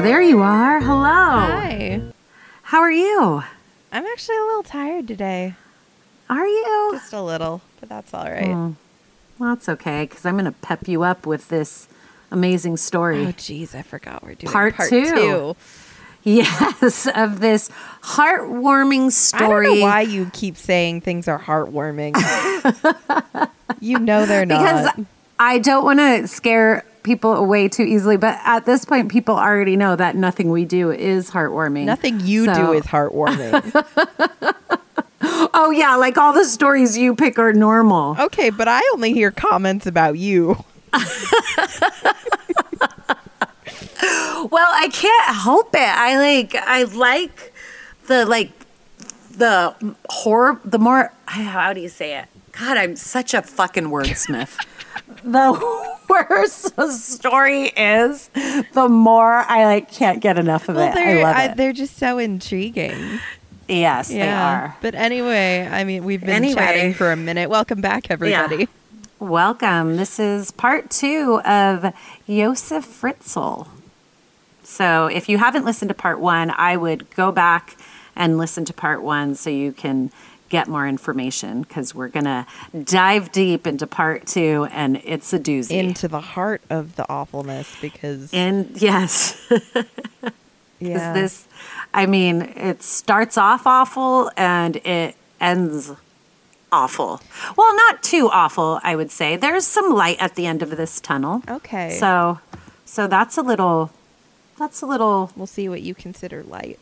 Oh, there you are. Hello. Hi. How are you? I'm actually a little tired today. Are you? Just a little, but that's all right. Oh, well, that's okay because I'm going to pep you up with this amazing story. Oh, jeez, I forgot we're doing Part part, two. two. Yes, of this heartwarming story. I don't know why you keep saying things are heartwarming. you know they're not. because. I don't want to scare people away too easily, but at this point, people already know that nothing we do is heartwarming. Nothing you So- do is heartwarming. Oh yeah, like all the stories you pick are normal. okay, but I only hear comments about you. Well, I can't help it. I like I like the like the horror the more how do you say it? God, I'm such a fucking wordsmith. The worse the story is, the more I like can't get enough of Well, it. they're I love uh, I- they're just so intriguing. yes, they are. But anyway, I mean, we've been Anyway. chatting for a minute. Welcome back, everybody. Welcome. This is part two of Josef Fritzl. So, if you haven't listened to part one, I would go back and listen to part one so you can get more information because we're going to dive deep into part two and it's a doozy. Into the heart of the awfulness because and yes, because yeah. this, I mean, it starts off awful and it ends awful. Well, not too awful, I would say. There's some light at the end of this tunnel. okay. So, so that's a little, that's a little, we'll see what you consider light.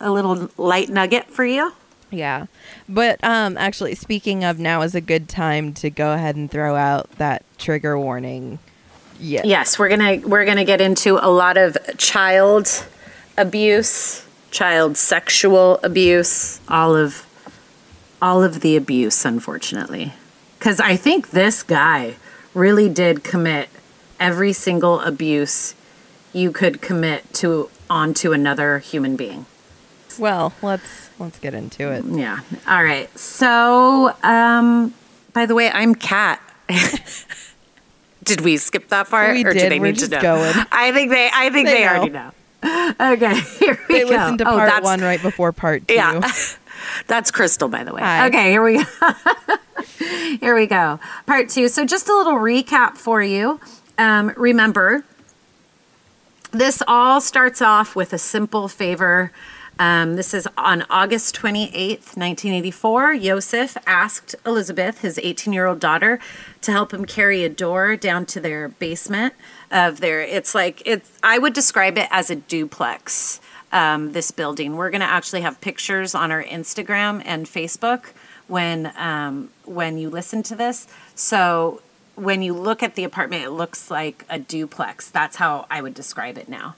a little light nugget for you. Yeah. But um actually speaking of now is a good time to go ahead and throw out that trigger warning. Yeah. Yes, we're gonna we're gonna get into a lot of child abuse, child sexual abuse, all of all of the abuse, unfortunately, because I think this guy really did commit every single abuse you could commit to onto another human being. Well, let's let's get into it. Yeah. All right. So, um, by the way, I'm Kat. did we skip that part, We or do did. they We're need just to know? going. I think they. I think They they, know. already know. Okay. Here we They go. listened to Oh, part that's- one right before part two. Yeah. That's Crystal, by the way. Hi. Okay, here we go. here we go. Part two. So, just a little recap for you. Um, remember, this all starts off with a simple favor. Um, this is on August 28th, 1984. Joseph asked Elizabeth, his 18 year old daughter, to help him carry a door down to their basement of their, it's like, it's, I would describe it as a duplex, um, this building. We're going to actually have pictures on our Instagram and Facebook when, um, when you listen to this. So when you look at the apartment, it looks like a duplex. That's how I would describe it now.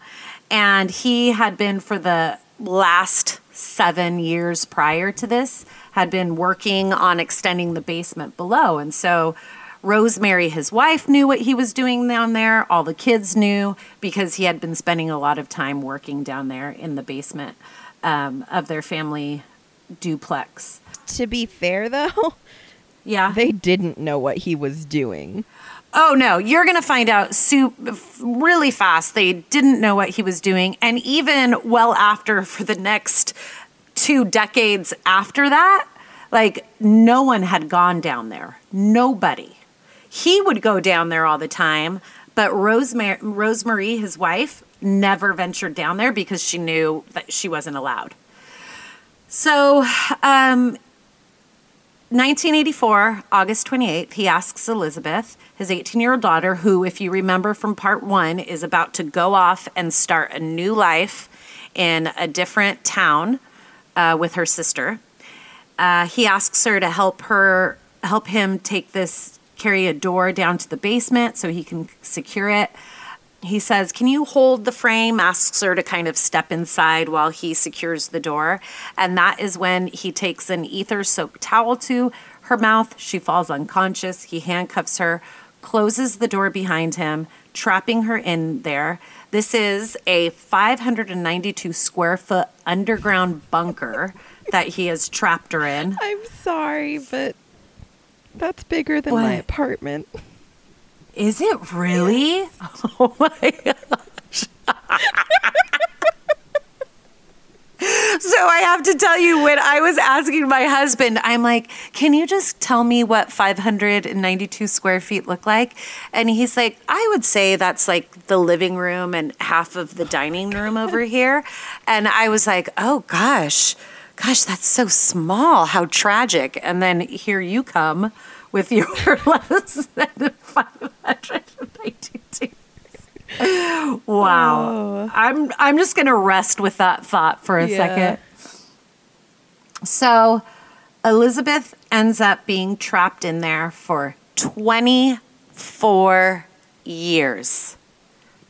And he had been for the last seven years prior to this, had been working on extending the basement below. And so Rosemary, his wife, knew what he was doing down there. All the kids knew because he had been spending a lot of time working down there in the basement um, of their family duplex. To be fair though, Yeah. they didn't know what he was doing. Oh no, you're going to find out su- really fast. They didn't know what he was doing. And even well after, for the next two decades after that, like no one had gone down there. Nobody. He would go down there all the time, but Rosemary, Rosemary his wife, never ventured down there because she knew that she wasn't allowed. So, um, 1984, August 28th, he asks Elizabeth, his 18 year old daughter, who, if you remember from part one, is about to go off and start a new life in a different town uh, with her sister. Uh, he asks her to help her, help him take this, carry a door down to the basement so he can secure it. He says, Can you hold the frame? Asks her to kind of step inside while he secures the door. And that is when he takes an ether soaked towel to her mouth. She falls unconscious. He handcuffs her, closes the door behind him, trapping her in there. This is a 592 square foot underground bunker that he has trapped her in. I'm sorry, but that's bigger than my apartment. Is it really? Oh my gosh. So I have to tell you, when I was asking my husband, I'm like, can you just tell me what 592 square feet look like? And he's like, I would say that's like the living room and half of the oh dining room over here. And I was like, oh gosh, gosh, that's so small. How tragic. And then here you come with your less than 592. Wow. Oh. I'm I'm just going to rest with that thought for a Yeah. second. So, Elizabeth ends up being trapped in there for 24 years.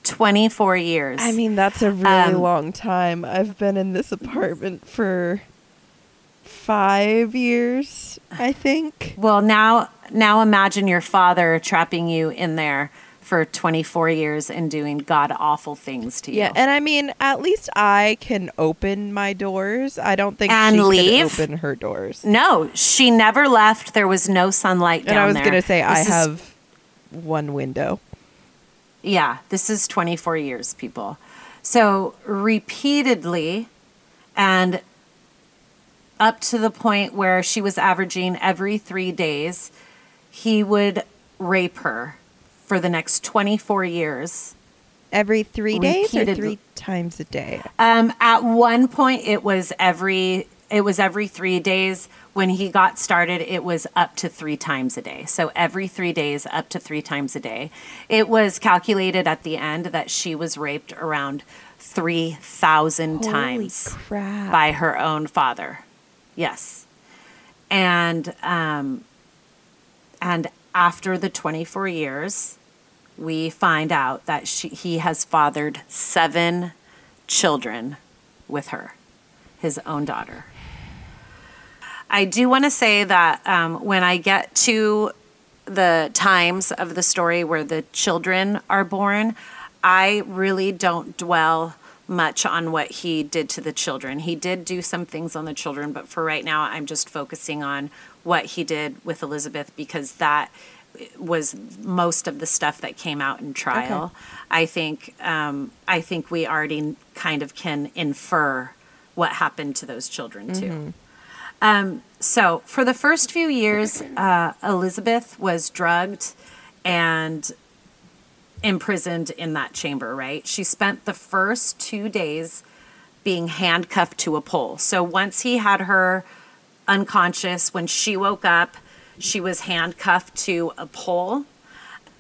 24 years. I mean, that's a really Um, long time. I've been in this apartment for five years, I think. well, now now imagine your father trapping you in there for 24 years and doing god awful things to you. Yeah, and I mean, at least I can open my doors. I don't think And she leave? could open her doors. no, she never left. There was no sunlight down and I was gonna say I is- have one window. Yeah, this is 24 years, people. So repeatedly and up to the point where she was averaging every three days, he would rape her for the next 24 years. Every three days or three times a day. Um, at one point, it was every it was every three days. When he got started, it was up to three times a day. So every three days, up to three times a day. It was calculated at the end that she was raped around three thousand times Holy crap. by her own father. Yes, and um, and after the twenty four years, we find out that she, he has fathered seven children with her, his own daughter. I do want to say that um, when I get to the times of the story where the children are born, I really don't dwell much on what he did to the children. He did do some things on the children, but for right now, I'm just focusing on what he did with Elizabeth because that was most of the stuff that came out in trial. I think um, I think we already kind of can infer what happened to those children too. Um, so for the first few years, uh, Elizabeth was drugged and imprisoned in that chamber. Right? She spent the first two days being handcuffed to a pole. So once he had her unconscious, when she woke up, she was handcuffed to a pole.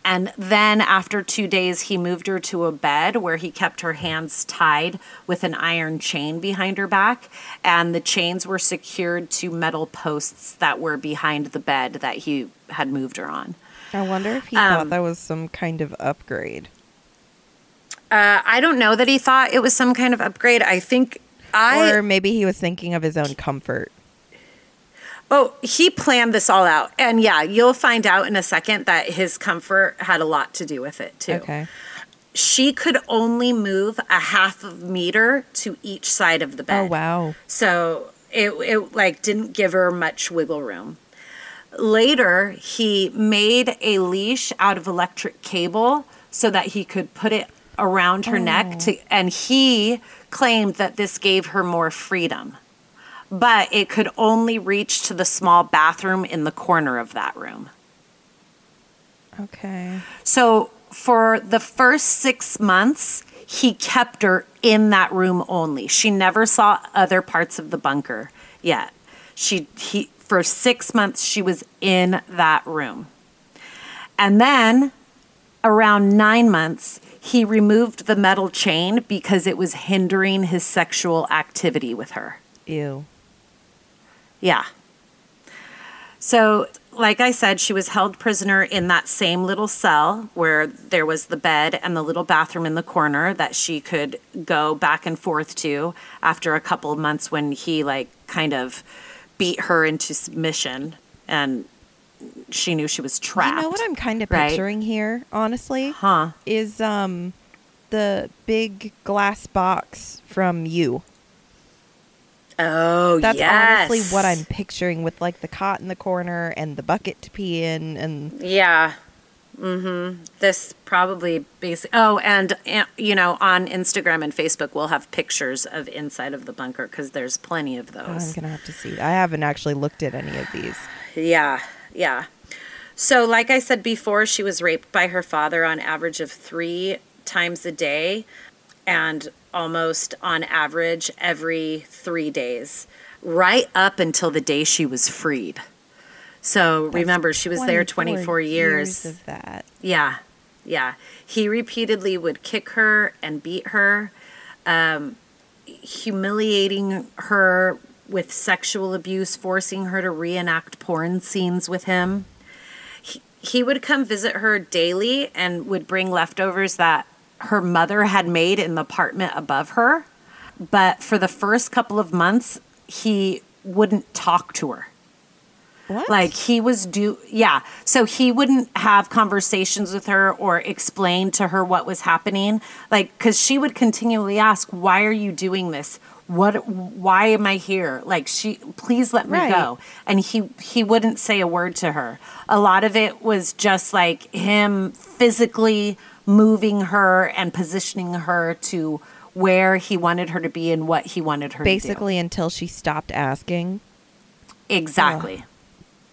And then after two days, he moved her to a bed where he kept her hands tied with an iron chain behind her back. And the chains were secured to metal posts that were behind the bed that he had moved her on. I wonder if he Um, thought that was some kind of upgrade. Uh, I don't know that he thought it was some kind of upgrade. I think I. or maybe he was thinking of his own comfort. Oh, he planned this all out. And yeah, you'll find out in a second that his comfort had a lot to do with it too. Okay. She could only move a half of meter to each side of the bed. Oh wow. So it it like didn't give her much wiggle room. Later, he made a leash out of electric cable so that he could put it around her neck to oh. and he claimed that this gave her more freedom. But it could only reach to the small bathroom in the corner of that room. Okay. So for the first six months, he kept her in that room only. She never saw other parts of the bunker yet. She he for six months she was in that room. And then around nine months, he removed the metal chain because it was hindering his sexual activity with her. Ew. Yeah. So, like I said, she was held prisoner in that same little cell where there was the bed and the little bathroom in the corner that she could go back and forth to after a couple of months when he, like, kind of beat her into submission and she knew she was trapped. You know what I'm kind of right? picturing here, honestly, Huh. is um the big glass box from you. Oh, That's yes. honestly what I'm picturing with like the cot in the corner and the bucket to pee in and Yeah. This probably basic. Oh, and uh, you know, on Instagram and Facebook, we'll have pictures of inside of the bunker because there's plenty of Oh, I'm gonna have to see. I haven't actually looked at any of these. Yeah, yeah. So, like I said before, she was raped by her father on average of three times a day and almost on average every three days, right up until the day she was freed. So, remember, she was there 24 years. of that. Yeah, yeah. He repeatedly would kick her and beat her, um, humiliating her with sexual abuse, forcing her to reenact porn scenes with him. He, he would come visit her daily and would bring leftovers that her mother had made in the apartment above her. But for the first couple of months, he wouldn't talk to her. What? Like he was do yeah. So he wouldn't have conversations with her or explain to her what was happening. Like cuz she would continually ask, "Why are you doing this? What why am I here? Like she please let me Right. go." And he he wouldn't say a word to her. A lot of it was just like him physically moving her and positioning her to where he wanted her to be and what he wanted her to do. Basically, until she stopped asking. Exactly. Oh.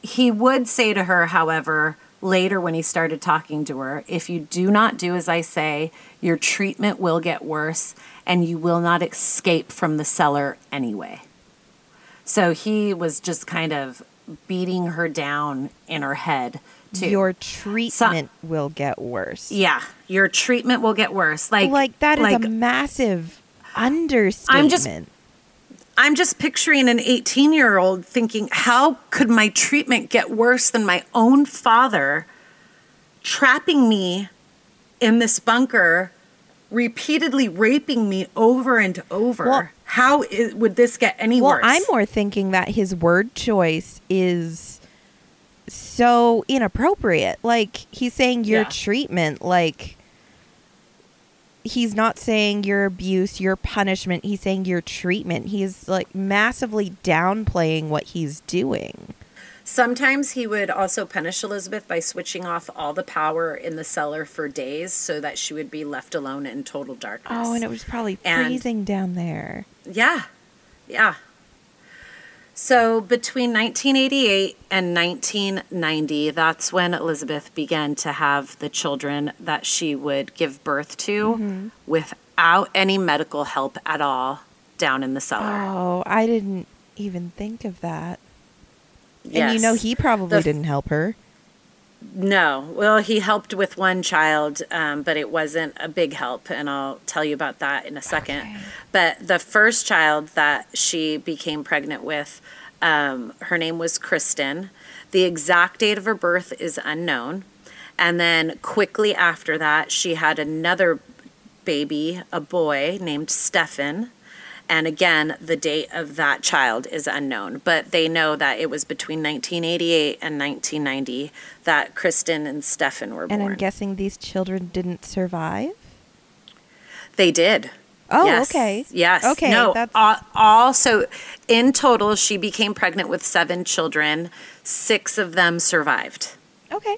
He would say to her, however, later when he started talking to her, if you do not do as I say, your treatment will get worse and you will not escape from the cellar anyway. So he was just kind of beating her down in her head too. Your treatment will get worse. yeah, your treatment will get worse. Like like that is like, a massive understatement. just- I'm just picturing an 18 year old thinking, how could my treatment get worse than my own father trapping me in this bunker, repeatedly raping me over and over? Well- how would this get any well, worse? I'm more thinking that his word choice is so inappropriate. Like he's saying your Yeah. treatment, like he's not saying your abuse, your punishment. He's saying your treatment. He's like massively downplaying what he's doing. Sometimes he would also punish Elizabeth by switching off all the power in the cellar for days so that she would be left alone in total darkness. Oh, and it was probably And- freezing down there. Yeah. Yeah. So between 1988 and 1990, that's when Elizabeth began to have the children that she would give birth to mm-hmm. without any medical help at all down in the cellar. Oh, I didn't even think of that. And you know, he probably The didn't help her. No. Well, he helped with one child, um, but it wasn't a big help, and I'll tell you about that in a second. Okay. But the first child that she became pregnant with, um, her name was Kristen. The exact date of her birth is unknown. And then quickly after that, she had another baby, a boy named Stefan. And again, the date of that child is unknown, but they know that it was between 1988 and 1990 that Kristen and Stefan were And born. And I'm guessing these children didn't survive. they did. Oh, Yes. okay. Yes. Okay, No. that's- All, all. So, in total, she became pregnant with seven children. Six of them survived. Okay.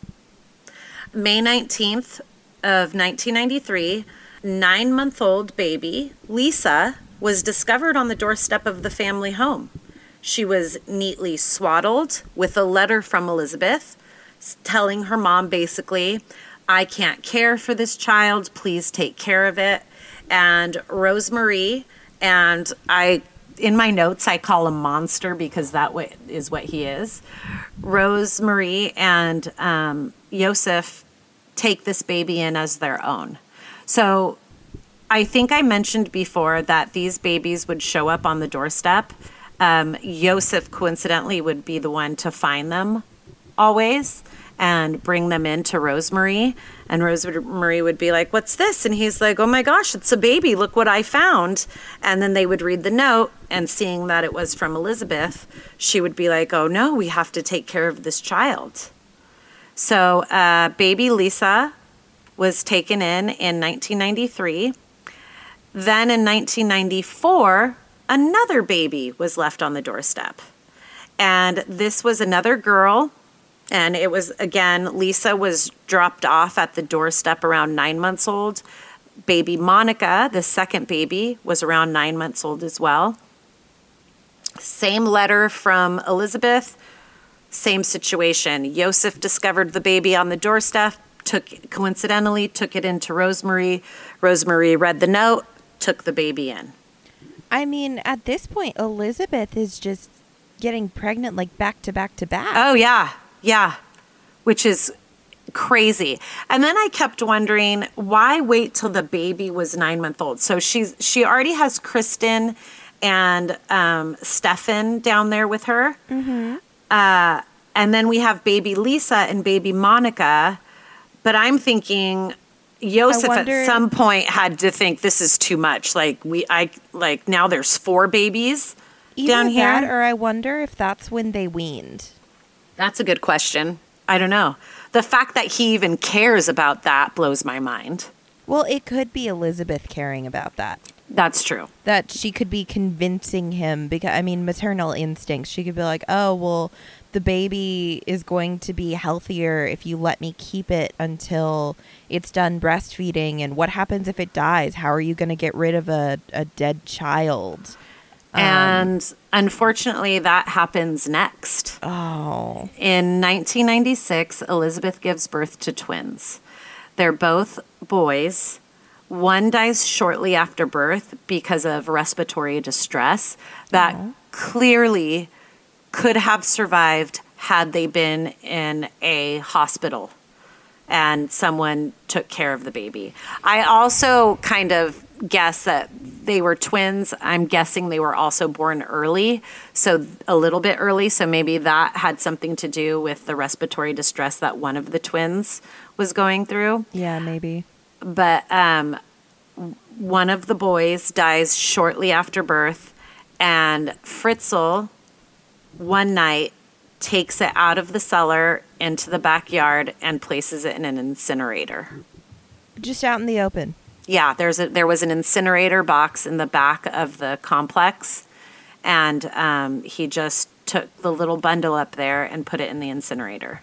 May 19th of 1993, nine-month-old baby Lisa was discovered on the doorstep of the family home. She was neatly swaddled with a letter from Elizabeth telling her mom basically, I can't care for this child, please take care of it. And Rosemarie and I in my notes I call him monster because that is what he is. Rosemarie and um, Yosef take this baby in as their own. So I think I mentioned before that these babies would show up on the doorstep. Um, Yosef coincidentally would be the one to find them always and bring them in to Rosemary. And Rosemary would be like, What's this? And he's like, Oh my gosh, it's a baby. Look what I found. And then they would read the note, and seeing that it was from Elizabeth, she would be like, Oh no, we have to take care of this child. So, uh, baby Lisa was taken in in 1993. Then in 1994, another baby was left on the doorstep. And this was another girl And it was, again, Lisa was dropped off at the doorstep around nine months old. Baby Monica, the second baby, was around nine months old as well. Same letter from Elizabeth, same situation. Joseph discovered the baby on the doorstep, took coincidentally took it into Rosemary. Rosemary read the note, took the baby in. I mean, at this point, Elizabeth is just getting pregnant like back to back to back. Oh yeah, yeah, which is crazy. And then I kept wondering why wait till the baby was nine month old. So she's she already has Kristen and um, Stefan down there with her. Mm Uh, and then we have baby Lisa and baby Monica. But I'm thinking Joseph wonder- at some point had to think this is too much. Like we I like now there's four babies down here. that, or I wonder if that's when they weaned. That's a good question. I don't know. The fact that he even cares about that blows my mind. Well, it could be Elizabeth caring about that. That's true. That she could be convincing him because I mean, maternal instincts. She could be like, "Oh, well, the baby is going to be healthier if you let me keep it until it's done breastfeeding. And what happens if it dies? How are you going to get rid of a, a dead child?" Um, and unfortunately, that happens next. oh, In 1996, Elizabeth gives birth to twins. They're both boys. One dies shortly after birth because of respiratory distress that clearly could have survived had they been in a hospital and someone took care of the baby. I also kind of guess that they were twins. I'm guessing they were also born early, so a little bit early. So maybe that had something to do with the respiratory distress that one of the twins was going through. yeah, maybe. But um, one of the boys dies shortly after birth, and Fritzl, one night, takes it out of the cellar into the backyard and places it in an incinerator. Just out in the open. Yeah, there's a there was an incinerator box in the back of the complex, and um, he just took the little bundle up there and put it in the incinerator.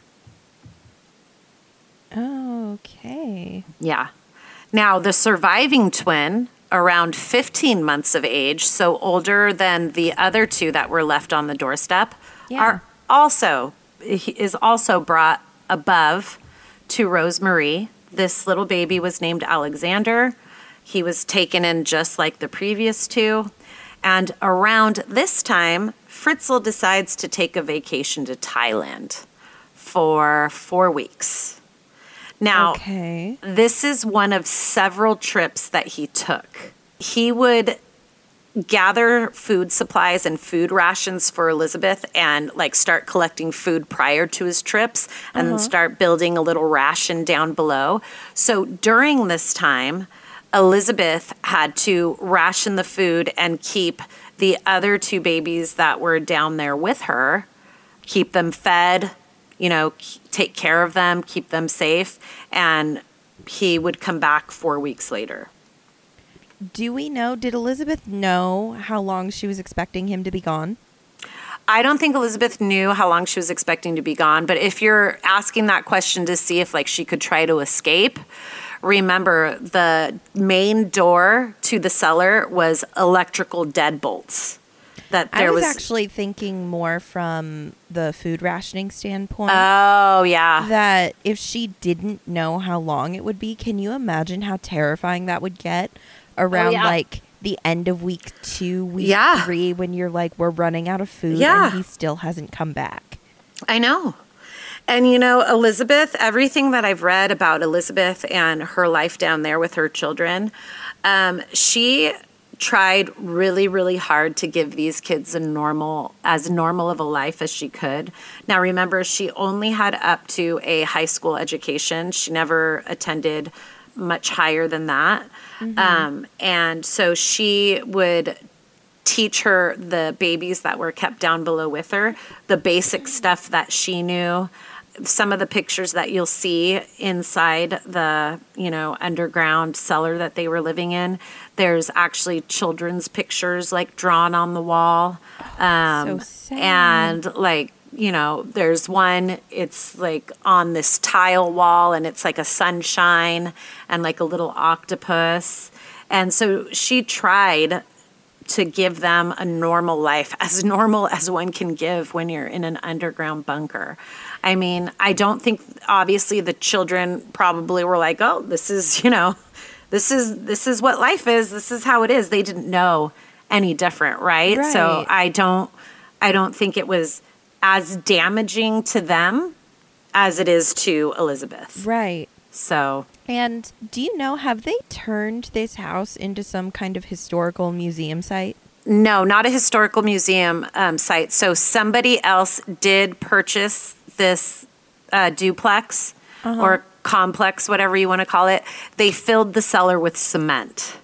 Okay. Yeah. Now, the surviving twin, around 15 months of age, so older than the other two that were left on the doorstep, Yeah. are also is also brought above to Rosemary. This little baby was named Alexander. He was taken in just like the previous two. And around this time, Fritzl decides to take a vacation to Thailand for four weeks. Now, Okay. this is one of several trips that he took. He would gather food supplies and food rations for Elizabeth and like start collecting food prior to his trips and then start building a little ration down below. So during this time, Elizabeth had to ration the food and keep the other two babies that were down there with her, keep them fed, you know, take care of them, keep them safe, and he would come back 4 weeks later. Do we know? Did Elizabeth know how long she was expecting him to be gone? I don't think Elizabeth knew how long she was expecting to be gone, but if you're asking that question to see if like she could try to escape, remember the main door to the cellar was electrical deadbolts. That there I was, was, actually thinking more from the food rationing standpoint. Oh, yeah. that if she didn't know how long it would be, can you imagine how terrifying that would get around Oh, yeah. like the end of week two, week Yeah. three, when you're like, we're running out of food Yeah. and he still hasn't come back? I know. And you know, Elizabeth, everything that I've read about Elizabeth and her life down there with her children, um, she tried really, really hard to give these kids a normal, as normal of a life as she could. Now, remember, she only had up to a high school education. She never attended much higher than that. Um, and so she would teach her the babies that were kept down below with her the basic stuff that she knew some of the pictures that you'll see inside the you know underground cellar that they were living in there's actually children's pictures like drawn on the wall. Um, so and like you know there's one it's like on this tile wall and it's like a sunshine and like a little octopus. And so she tried to give them a normal life, as normal as one can give when you're in an underground bunker. I mean, I don't think obviously the children probably were like, "Oh, this is, you know, this is this is what life is. This is how it is." They didn't know any different, right? So I don't I don't think it was as damaging to them as it is to Elizabeth. Right. So, And do you know, have they turned this house into some kind of historical museum site? No, not a historical museum um, site. So somebody else did purchase this uh, duplex or complex, whatever you want to call it. They filled the cellar with cement.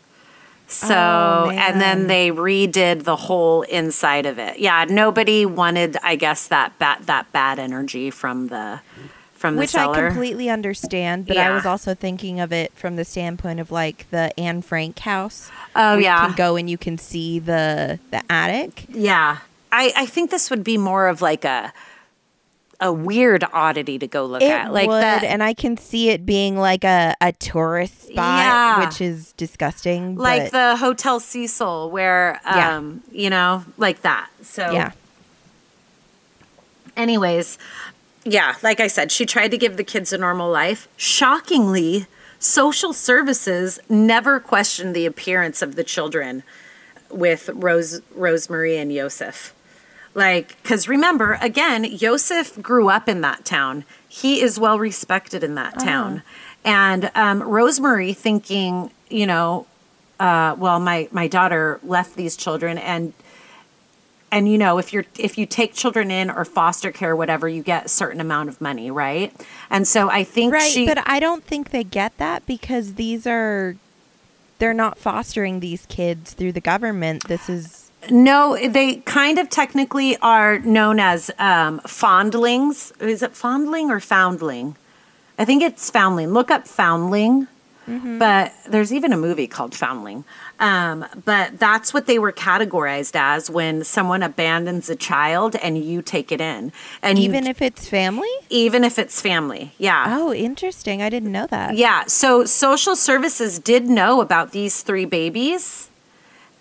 So, Oh, and then they redid the whole inside of it. Yeah, nobody wanted, I guess, that bad that bad energy from the from the Which I completely understand, but I was also thinking of it from the standpoint of like the Anne Frank house. Oh, yeah. You can go and you can see the the attic. Yeah. I, I think this would be more of like a a weird oddity to go look It at. Like would, that and I can see it being like a, a tourist spot, Yeah. which is disgusting. like but the Hotel Cecil where Yeah. um you know, like that. So yeah, anyways, yeah, like I said, she tried to give the kids a normal life. Shockingly, social services never questioned the appearance of the children with Rose Rosemary and Yosef. Like, because remember, again, Yosef grew up in that town. He is well respected in that town. And um, Rosemary thinking, you know, uh, well, my, my daughter left these children and and you know if you're if you take children in or foster care whatever you get a certain amount of money right and so i think right. she but I don't think they get that because these are they're not fostering these kids through the government. This is no they kind of technically are known as um, fondlings. Is it fondling or foundling? I think it's foundling. Look up foundling. But there's even a movie called foundling. Um, but that's what they were categorized as when someone abandons a child and you take it in. And even you, if it's family. even if it's family yeah. Oh, interesting. I didn't know that. Yeah, so social services did know about these three babies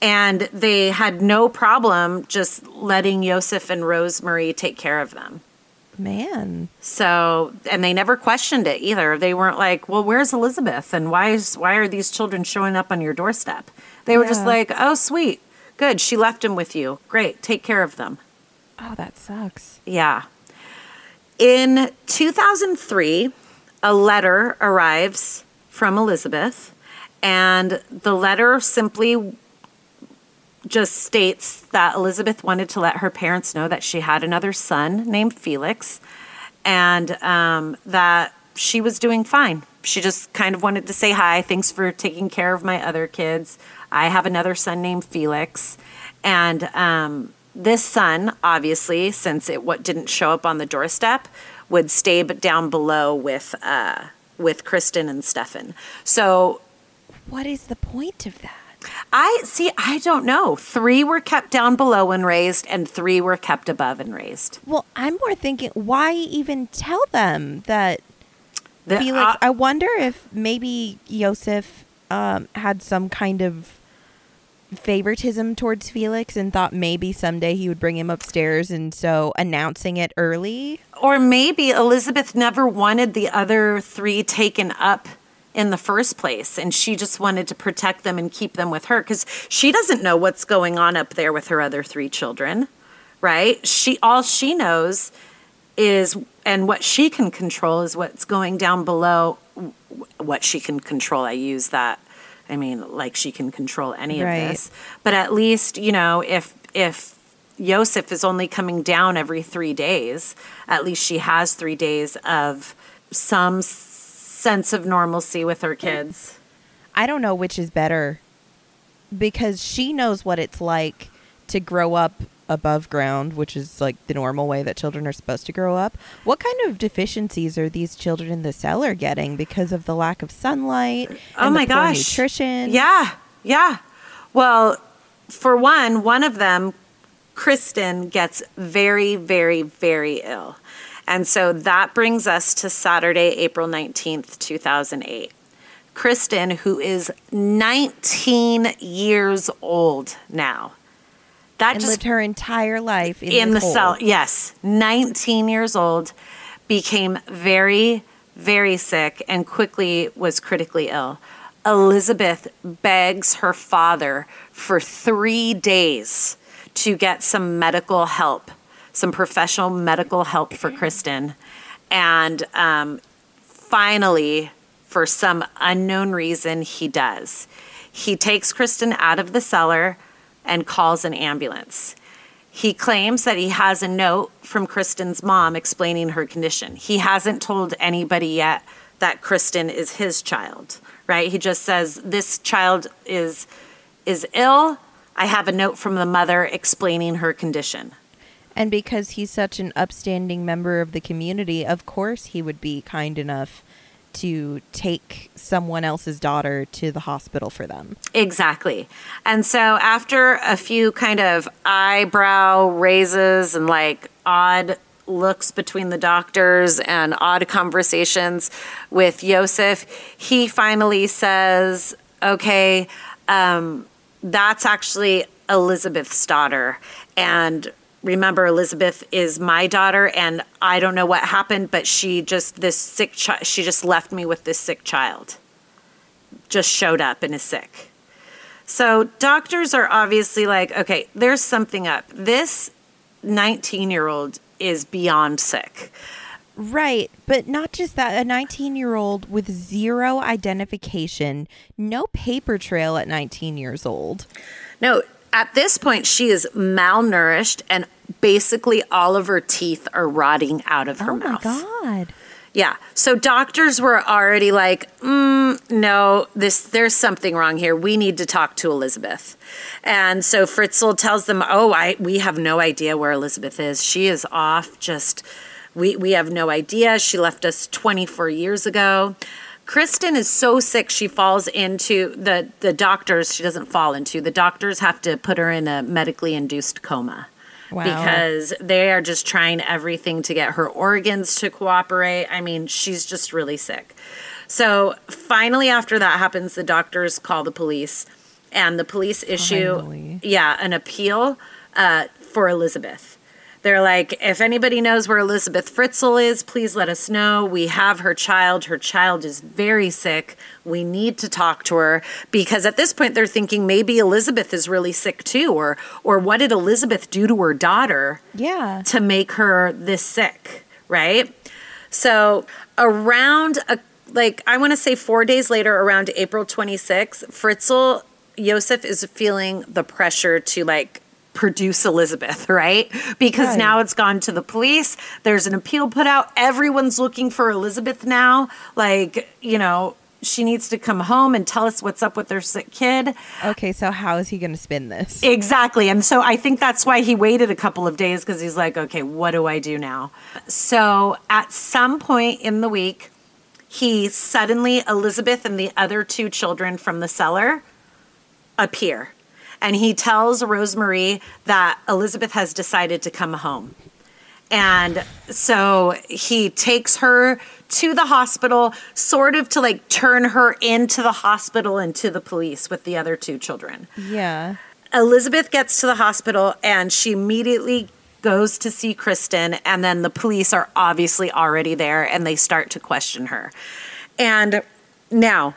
and they had no problem just letting Joseph and Rosemary take care of them. Man. So, and they never questioned it either. They weren't like, "Well, where's Elizabeth and why is why are these children showing up on your doorstep?" They were just like, "Oh, sweet. Good. She left him with you. Great. Take care of them." Oh, that sucks. Yeah. In 2003, a letter arrives from Elizabeth, and the letter simply just states that Elizabeth wanted to let her parents know that she had another son named Felix and um, that she was doing fine. She just kind of wanted to say hi. Thanks for taking care of my other kids. I have another son named Felix. And um, this son, obviously, since it what didn't show up on the doorstep, would stay down below with uh, with Kristen and Stefan. So What is the point of that? I see. I don't know. Three were kept down below and raised, and three were kept above and raised. Well, I'm more thinking, why even tell them that The- Felix? uh, I wonder if maybe Yosef um, had some kind of favoritism towards Felix and thought maybe someday he would bring him upstairs, and so announcing it early. or maybe Elizabeth never wanted the other three taken up in the first place, and she just wanted to protect them and keep them with her because she doesn't know what's going on up there with her other three children, right? She all she knows is and what she can control is what's going down below what she can control i use that i mean like she can control any Right. of this but at least you know if if Yosef is only coming down every three days. At least she has three days of some sense of normalcy with her kids. I don't know which is better because she knows what it's like to grow up above ground, which is like the normal way that children are supposed to grow up. What kind of deficiencies are these children in the cellar getting because of the lack of sunlight? Oh my gosh. nutrition. Yeah, yeah. Well, for one, one of them, Kristen, gets very, very, very ill. And so that brings us to Saturday, April 19th, 2008. Kristen, who is 19 years old now. That and just lived her entire life in, in the hole. cell. Yes, 19 years old, became very, very sick and quickly was critically ill. Elizabeth begs her father for three days to get some medical help, some professional medical help for Kristen. And um, finally, for some unknown reason, he does. He takes Kristen out of the cellar and calls an ambulance. He claims that he has a note from Kristen's mom explaining her condition. He hasn't told anybody yet that Kristen is his child, right? He just says this child is is ill. I have a note from the mother explaining her condition. And because he's such an upstanding member of the community, of course he would be kind enough to take someone else's daughter to the hospital for them. Exactly. And so after a few kind of eyebrow raises and like odd looks between the doctors and odd conversations with Yosef, he finally says, okay, um, that's actually Elizabeth's daughter. And remember elizabeth is my daughter and i don't know what happened but she just this sick child she just left me with this sick child just showed up and is sick so doctors are obviously like okay there's something up this 19 year old is beyond sick Right, but not just that. A 19 year old with zero identification, no paper trail at 19 years old. no at this point she is malnourished and basically all of her teeth are rotting out of her mouth. oh my God. Yeah. So doctors were already like, mm, no, this there's something wrong here. We need to talk to Elizabeth. And so Fritzl tells them, oh, I we have no idea where Elizabeth is. She is off. Just we we have no idea. She left us 24 years ago. Kristen is so sick she falls into the the doctors she doesn't fall into. The doctors have to put her in a medically induced coma Wow. because they are just trying everything to get her organs to cooperate. I mean, she's just really sick. So finally, after that happens, the doctors call the police, and the police issue, Finally. yeah, an appeal uh, for Elizabeth. They're like, if anybody knows where Elizabeth Fritzl is, please let us know. We have her child. Her child is very sick. We need to talk to her because at this point they're thinking maybe Elizabeth is really sick too, or or what did Elizabeth do to her daughter Yeah. to make her this sick, right? So around a like I want to say 4 days later around April 26, Fritzl Joseph is feeling the pressure to like produce Elizabeth, right? Because Right. now it's gone to the police. There's an appeal put out. Everyone's looking for Elizabeth now. Like, you know, she needs to come home and tell us what's up with their sick kid. Okay, so how is he going to spin this? Exactly. And so I think that's why he waited a couple of days because he's like, okay, what do I do now? So at some point in the week, he suddenly, Elizabeth and the other two children from the cellar appear. And he tells Rosemary that Elizabeth has decided to come home. And so he takes her to the hospital, sort of to like turn her into the hospital and to the police with the other two children. Yeah. Elizabeth gets to the hospital and she immediately goes to see Kristen, and then the police are obviously already there and they start to question her. And now,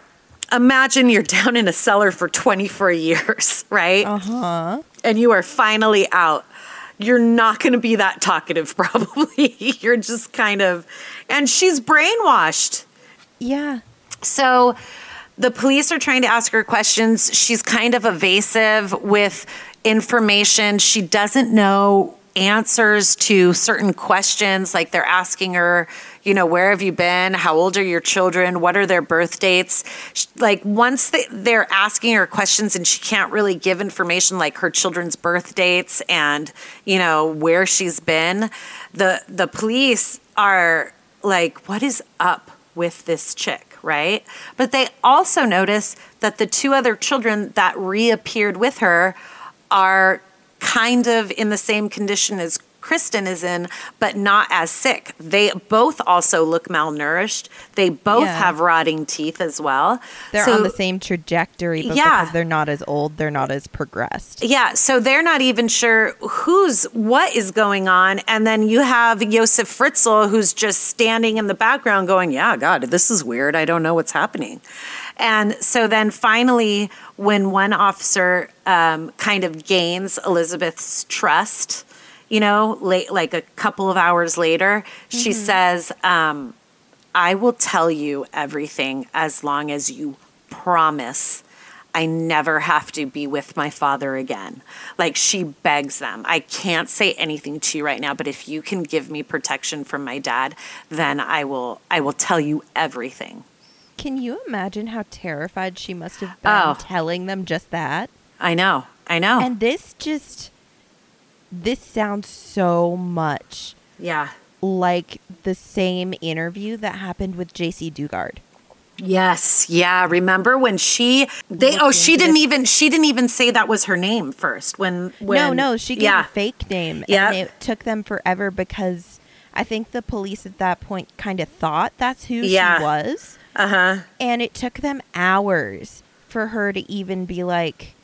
imagine you're down in a cellar for 24 years, right? Uh huh. and you are finally out. You're not going to be that talkative, probably. you're just kind of, and she's brainwashed. Yeah. So the police are trying to ask her questions. She's kind of evasive with information. She doesn't know answers to certain questions. Like they're asking her, you know, where have you been? How old are your children? What are their birth dates? Like once they, they're asking her questions and she can't really give information like her children's birth dates and, you know, where she's been, the the police are like, what is up with this chick, right? But they also notice that the two other children that reappeared with her are kind of in the same condition as Kristen is in, but not as sick. They both also look malnourished. They both Yeah. have rotting teeth as well. They're So- on the same trajectory, but Yeah. because they're not as old, they're not as progressed. Yeah, so they're not even sure who's what is going on, and then you have Josef Fritzl who's just standing in the background, going, "Yeah, God, this is weird. I don't know what's happening." And so then finally, when one officer um, kind of gains Elizabeth's trust, you know, late like a couple of hours later, she says, um, "I will tell you everything as long as you promise." I never have to be with my father again. Like she begs them, I can't say anything to you right now, but if you can give me protection from my dad, then I will I will tell you everything. Can you imagine how terrified she must have been Oh. telling them just that? I know. I know. And this just this sounds so much yeah. like the same interview that happened with Jaycee Dugard. Yes. Yeah. Remember when she they oh she didn't even she didn't even say that was her name first when when no, no, she gave yeah. a fake name Yeah. and it took them forever because I think the police at that point kind of thought that's who Yeah. she was. Uh-huh. And it took them hours for her to even be like,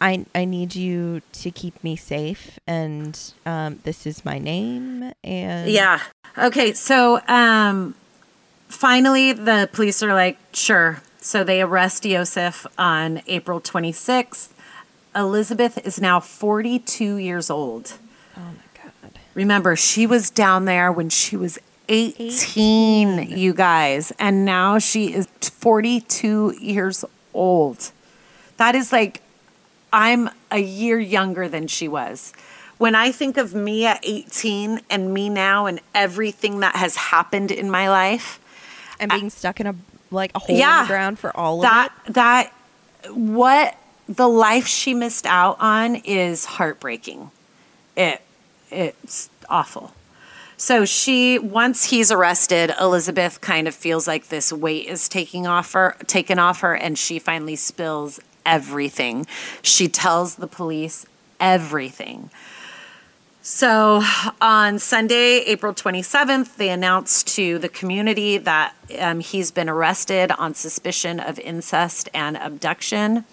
I, I need you to keep me safe, and um, this is my name. And Yeah. Okay. So, um, finally, the police are like, sure. So they arrest Yosef on April 26th. Elizabeth is now 42 years old. oh my god, Remember, she was down there when she was 18, you guys, and now she is 42 years old. That is like, I'm a year younger than she was. When I think of me at 18 and me now and everything that has happened in my life, and being stuck in a like a hole in the ground for all that of it. that what the life she missed out on is heartbreaking. It it's awful. So she once he's arrested, Elizabeth kind of feels like this weight is taking off her taken off her and she finally spills everything. She tells the police everything. So on Sunday, April 27th, they announced to the community that um, he's been arrested on suspicion of incest and abduction.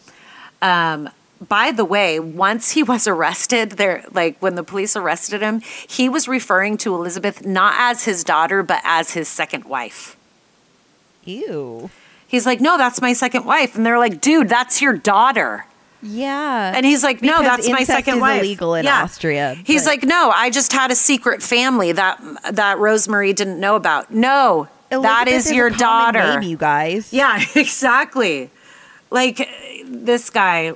Um, by the way, once he was arrested, there, like when the police arrested him, he was referring to Elizabeth not as his daughter, but as his second wife. Ew. He's like, no, that's my second wife. And they're like, dude, that's your daughter. Yeah. And he's like, no, that's my second is wife. illegal in Austria, He's but- like, no, I just had a secret family that that Rosemary didn't know about. No, that Elizabeth is your daughter. name, you guys. Yeah, exactly. Like this guy,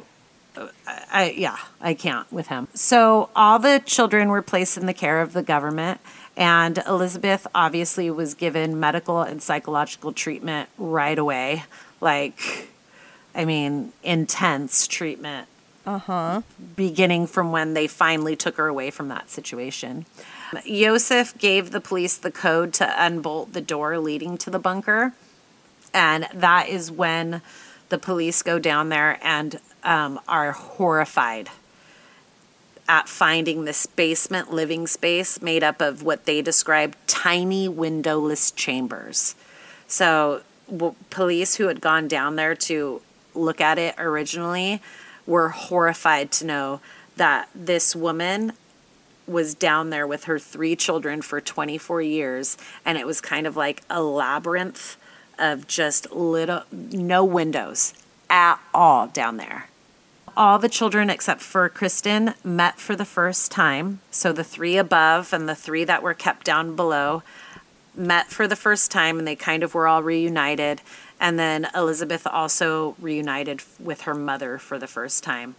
I yeah, I can't with him. So all the children were placed in the care of the government, and Elizabeth obviously was given medical and psychological treatment right away. Like, I mean, intense treatment Uh huh. beginning from when they finally took her away from that situation. Yosef gave the police the code to unbolt the door leading to the bunker. And that is when the police go down there and um, are horrified at finding this basement living space made up of what they described tiny windowless chambers. So, w- police who had gone down there to look at it originally were horrified to know that this woman was down there with her three children for 24 years and it was kind of like a labyrinth of just little no windows at all down there all the children except for Kristen met for the first time. So the three above and the three that were kept down below met for the first time and they kind of were all reunited. And then Elizabeth also reunited with her mother for the first time.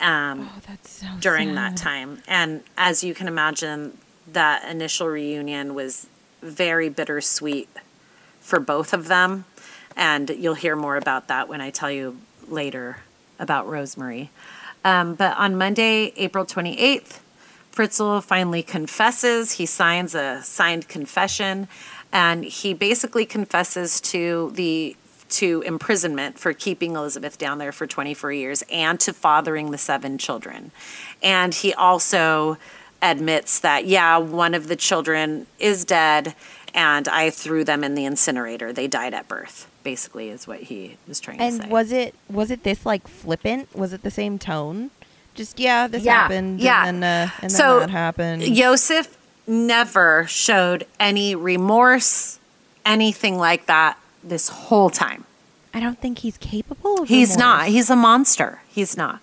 um, Oh, that's so during that time. And as you can imagine, that initial reunion was very bittersweet for both of them. And you'll hear more about that when I tell you later about Rosemary. Um, but on Monday, April 28th, Fritzl finally confesses. He signs a signed confession, and he basically confesses to the to imprisonment for keeping Elizabeth down there for 24 years and to fathering the seven children. And he also admits that yeah, one of the children is dead and I threw them in the incinerator. They died at birth. Basically is what he was trying to say. And was it was it this like flippant? Was it the same tone? Just yeah, this Yeah, happened, yeah. and then uh, and then So, that happened. Joseph never showed any remorse, anything like that this whole time. I don't think he's capable. of He's not. He's a monster. He's not.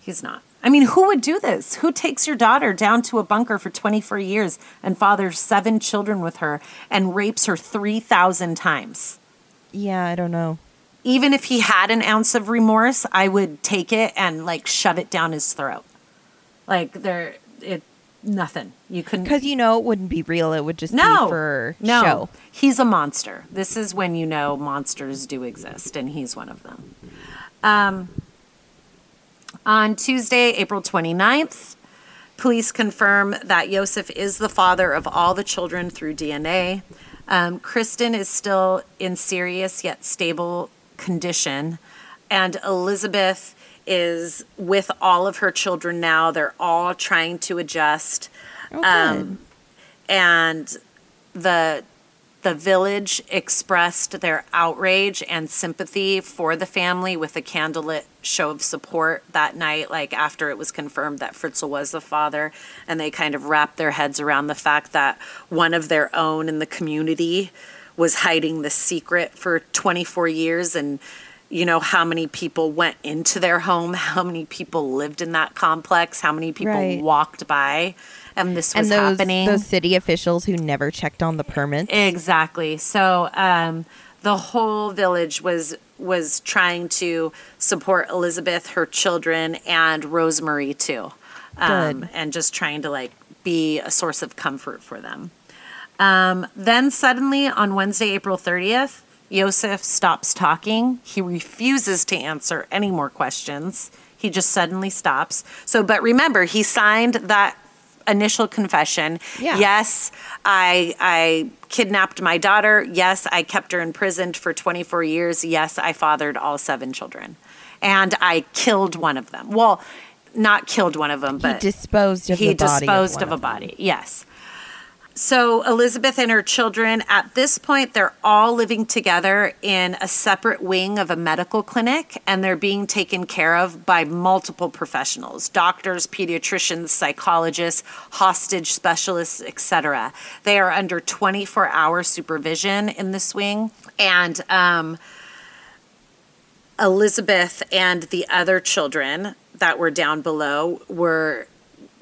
He's not. I mean, who would do this? Who takes your daughter down to a bunker for 24 years and fathers seven children with her and rapes her 3,000 times? Yeah, I don't know. Even if he had an ounce of remorse, I would take it and like shove it down his throat. Like there, it nothing. You couldn't. Because you know it wouldn't be real. It would just no, be for no, show. he's a monster. This is when you know monsters do exist, and he's one of them. Um, on Tuesday, April 29th, police confirm that Joseph is the father of all the children through DNA. Um, Kristen is still in serious yet stable condition, and Elizabeth is with all of her children now. They're all trying to adjust Oh, Um, and the the village expressed their outrage and sympathy for the family with a candlelit show of support that night like after it was confirmed that Fritzl was the father and they kind of wrapped their heads around the fact that one of their own in the community was hiding the secret for 24 years and you know how many people went into their home how many people lived in that complex how many people Right. walked by and this was and those happening those city officials who never checked on the permits. Exactly. So um, the whole village was was trying to support Elizabeth, her children, and Rosemary too, um, and just trying to like be a source of comfort for them. Um, then suddenly on Wednesday, April thirtieth, Yosef stops talking. He refuses to answer any more questions. He just suddenly stops. So, but remember, he signed that initial confession. Yeah. Yes, I I kidnapped my daughter. Yes, I kept her imprisoned for 24 years. Yes, I fathered all seven children. And I killed one of them. Well, not killed one of them, he but disposed of he the body disposed one of a body. Yes. So Elizabeth and her children, at this point, they're all living together in a separate wing of a medical clinic, and they're being taken care of by multiple professionals: doctors, pediatricians, psychologists, hostage specialists, etc. They are under 24-hour supervision in this wing, and um, Elizabeth and the other children that were down below were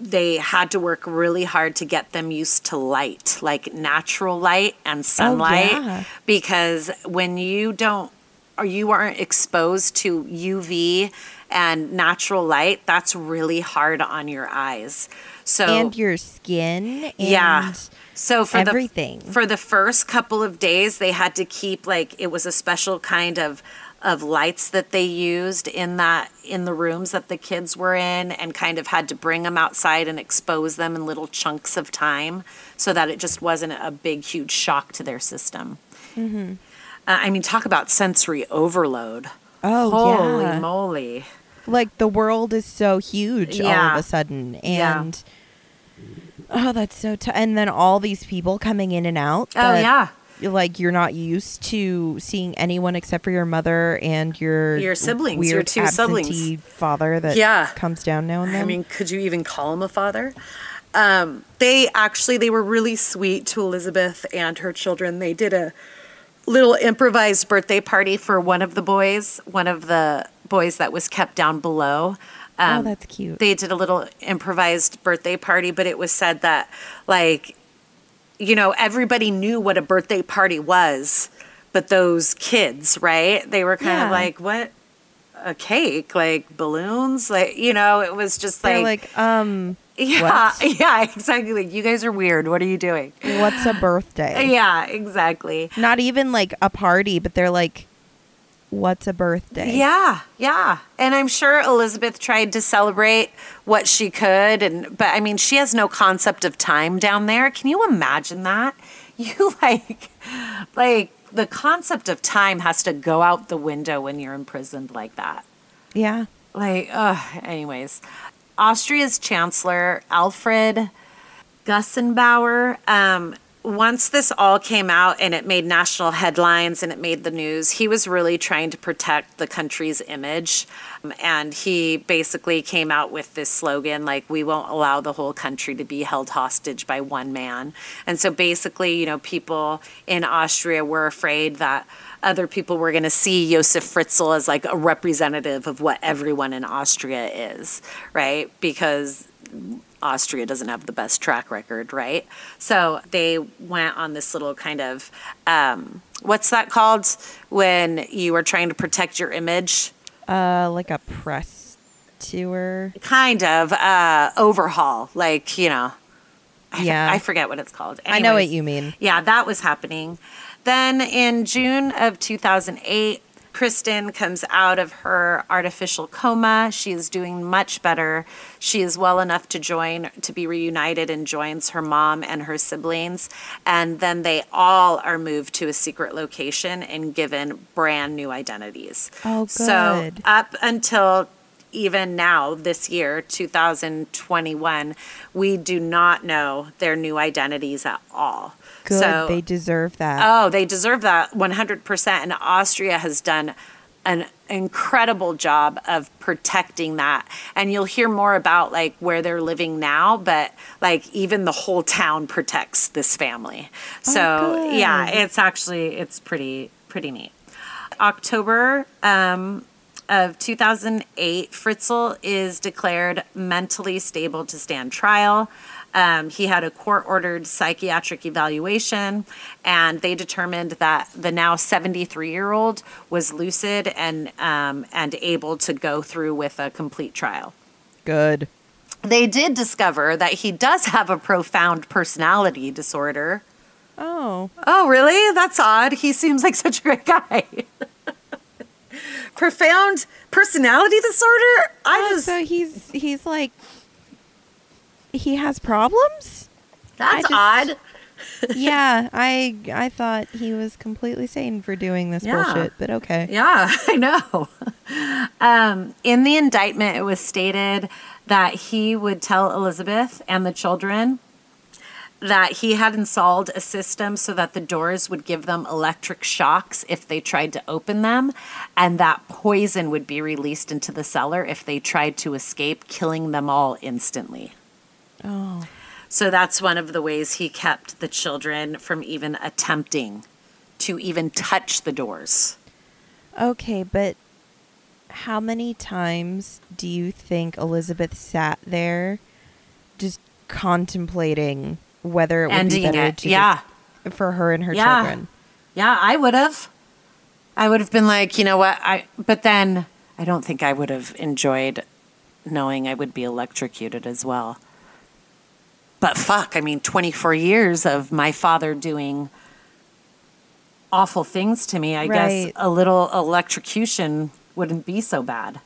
they had to work really hard to get them used to light, like natural light and oh, sunlight yeah. because when you don't or you aren't exposed to UV and natural light, that's really hard on your eyes. So and your skin. And yeah. So for everything. the for the first couple of days, they had to keep like it was a special kind of of lights that they used in that in the rooms that the kids were in, and kind of had to bring them outside and expose them in little chunks of time, so that it just wasn't a big huge shock to their system. Mm-hmm. Uh, I mean, talk about sensory overload. Oh Holy yeah. moly! like the world is so huge all of a sudden Yeah. and oh that's so t- and then all these people coming in and out Oh yeah. Like you're not used to seeing anyone except for your mother and your Your siblings, weird your two siblings. father that Yeah. comes down now and then I mean, could you even call him a father? Um, they actually they were really sweet to Elizabeth and her children. They did a little improvised birthday party for one of the boys, one of the boys that was kept down below. oh that's cute They did a little improvised birthday party, but it was said that like you know, everybody knew what a birthday party was, but those kids, right? They were kind Yeah. of like, "What? a cake, like balloons, like you know, it was just They're like, like, um, yeah, what? yeah, exactly. Like you guys are weird. What are you doing? what's a birthday? Yeah, exactly. Not even like a party, but they're like, what's a birthday? Yeah, yeah. And I'm sure Elizabeth tried to celebrate what she could and but I mean she has no concept of time down there. Can you imagine that? You like like the concept of time has to go out the window when you're imprisoned like that. Yeah. Like, ugh, anyways. Austria's Chancellor Alfred Gusenbauer, um, once this all came out and it made national headlines and it made the news, he was really trying to protect the country's image. And he basically came out with this slogan like, we won't allow the whole country to be held hostage by one man. And so basically, you know, people in Austria were afraid that other people were going to see Josef Fritzl as like a representative of what everyone in Austria is, right? Because Austria doesn't have the best track record, right? So they went on this little kind of um, what's that called when you are trying to protect your image? Uh, like a press tour. Kind of uh, overhaul, like you know. I, Yeah. I forget what it's called. I know what you mean. Yeah, that was happening. Then in June of 2008, Kristen comes out of her artificial coma. She is doing much better. She is well enough to join, to be reunited, and joins her mom and her siblings. And then they all are moved to a secret location and given brand new identities. Oh, good. So up until even now, this year, 2021, we do not know their new identities at all. Good. So, they deserve that. oh, they deserve that 100%. And Austria has done an incredible job of protecting that. And you'll hear more about like where they're living now, but like even the whole town protects this family. So, yeah, it's actually it's pretty pretty neat. October um, of 2008, Fritzl is declared mentally stable to stand trial. Um, he had a court ordered psychiatric evaluation, and they determined that the now 73 year old was lucid and, um, and able to go through with a complete trial. Good. They did discover that he does have a profound personality disorder. Oh. Oh, really? That's odd. He seems like such a great guy. Profound personality disorder? I Oh, just so he's he's like he has problems? that's just- odd. yeah, I I thought he was completely sane for doing this Yeah. bullshit, but okay. Yeah, I know. Um, in the indictment, it was stated that he would tell Elizabeth and the children that he had installed a system so that the doors would give them electric shocks if they tried to open them, and that poison would be released into the cellar if they tried to escape, killing them all instantly. Oh. So that's one of the ways he kept the children from even attempting to even touch the doors. Okay, but how many times do you think Elizabeth sat there just contemplating whether it would Ending be better it, to yeah. just- for her and her Yeah. children? Yeah, I would have. I would have been like, you know what? I but then I don't think I would have enjoyed knowing I would be electrocuted as well. But fuck, I mean, 24 years of my father doing awful things to me. I guess a little electrocution wouldn't be so bad.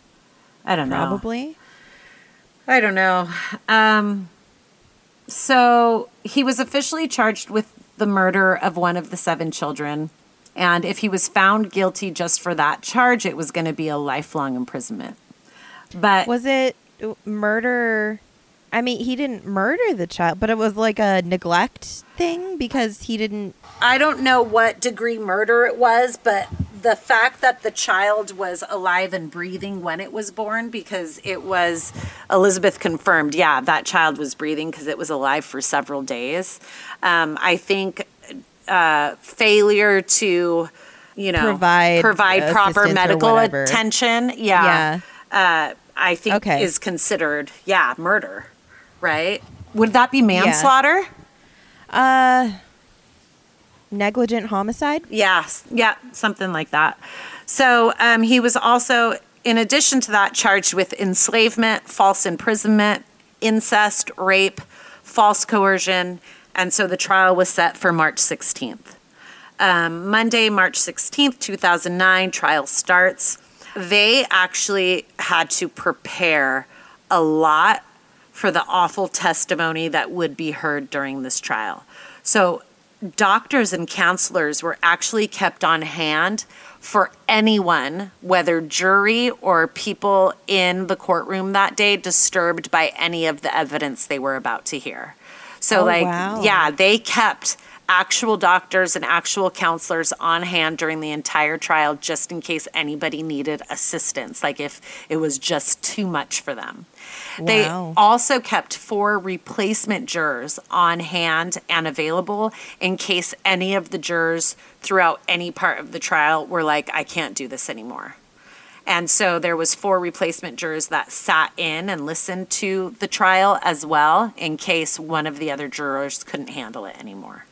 I don't know. Probably. I don't know. Um, so he was officially charged with the murder of one of the seven children. And if he was found guilty just for that charge, it was going to be a lifelong imprisonment. But Was it murder? I mean, he didn't murder the child, but it was like a neglect thing because he didn't. I don't know what degree murder it was, but the fact that the child was alive and breathing when it was born, because it was Elizabeth confirmed, yeah, that child was breathing because it was alive for several days. Um, I think uh, failure to, you know, Provide provide proper medical attention, yeah, Uh, I think Okay. is considered, yeah, murder, right? Would that be manslaughter? Uh, negligent homicide. Yes, yeah, something like that. So um, he was also in addition to that, charged with enslavement, false imprisonment, incest, rape, false coercion, and so the trial was set for March 16th. Um, Monday, March 16th, 2009, trial starts. They actually had to prepare a lot for the awful testimony that would be heard during this trial. So, doctors and counselors were actually kept on hand for anyone, whether jury or people in the courtroom that day, disturbed by any of the evidence they were about to hear. So, Oh, like, wow. yeah, they kept actual doctors and actual counselors on hand during the entire trial just in case anybody needed assistance, like if it was just too much for them. They also kept four replacement jurors on hand and available in case any of the jurors throughout any part of the trial were like, I can't do this anymore. And so there was four replacement jurors that sat in and listened to the trial as well in case one of the other jurors couldn't handle it anymore.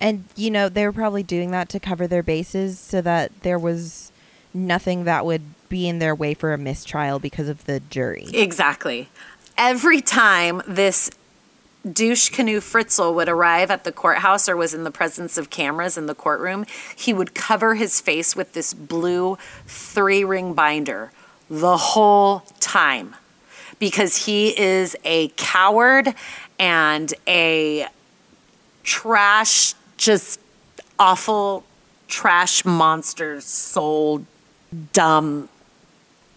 And you know, they were probably doing that to cover their bases so that there was nothing that would be in their way for a mistrial because of the jury. Exactly. Every time this douche canoe Fritzl would arrive at the courthouse or was in the presence of cameras in the courtroom, he would cover his face with this blue three ring binder the whole time because he is a coward and a trash, just awful trash monster soul, dumb.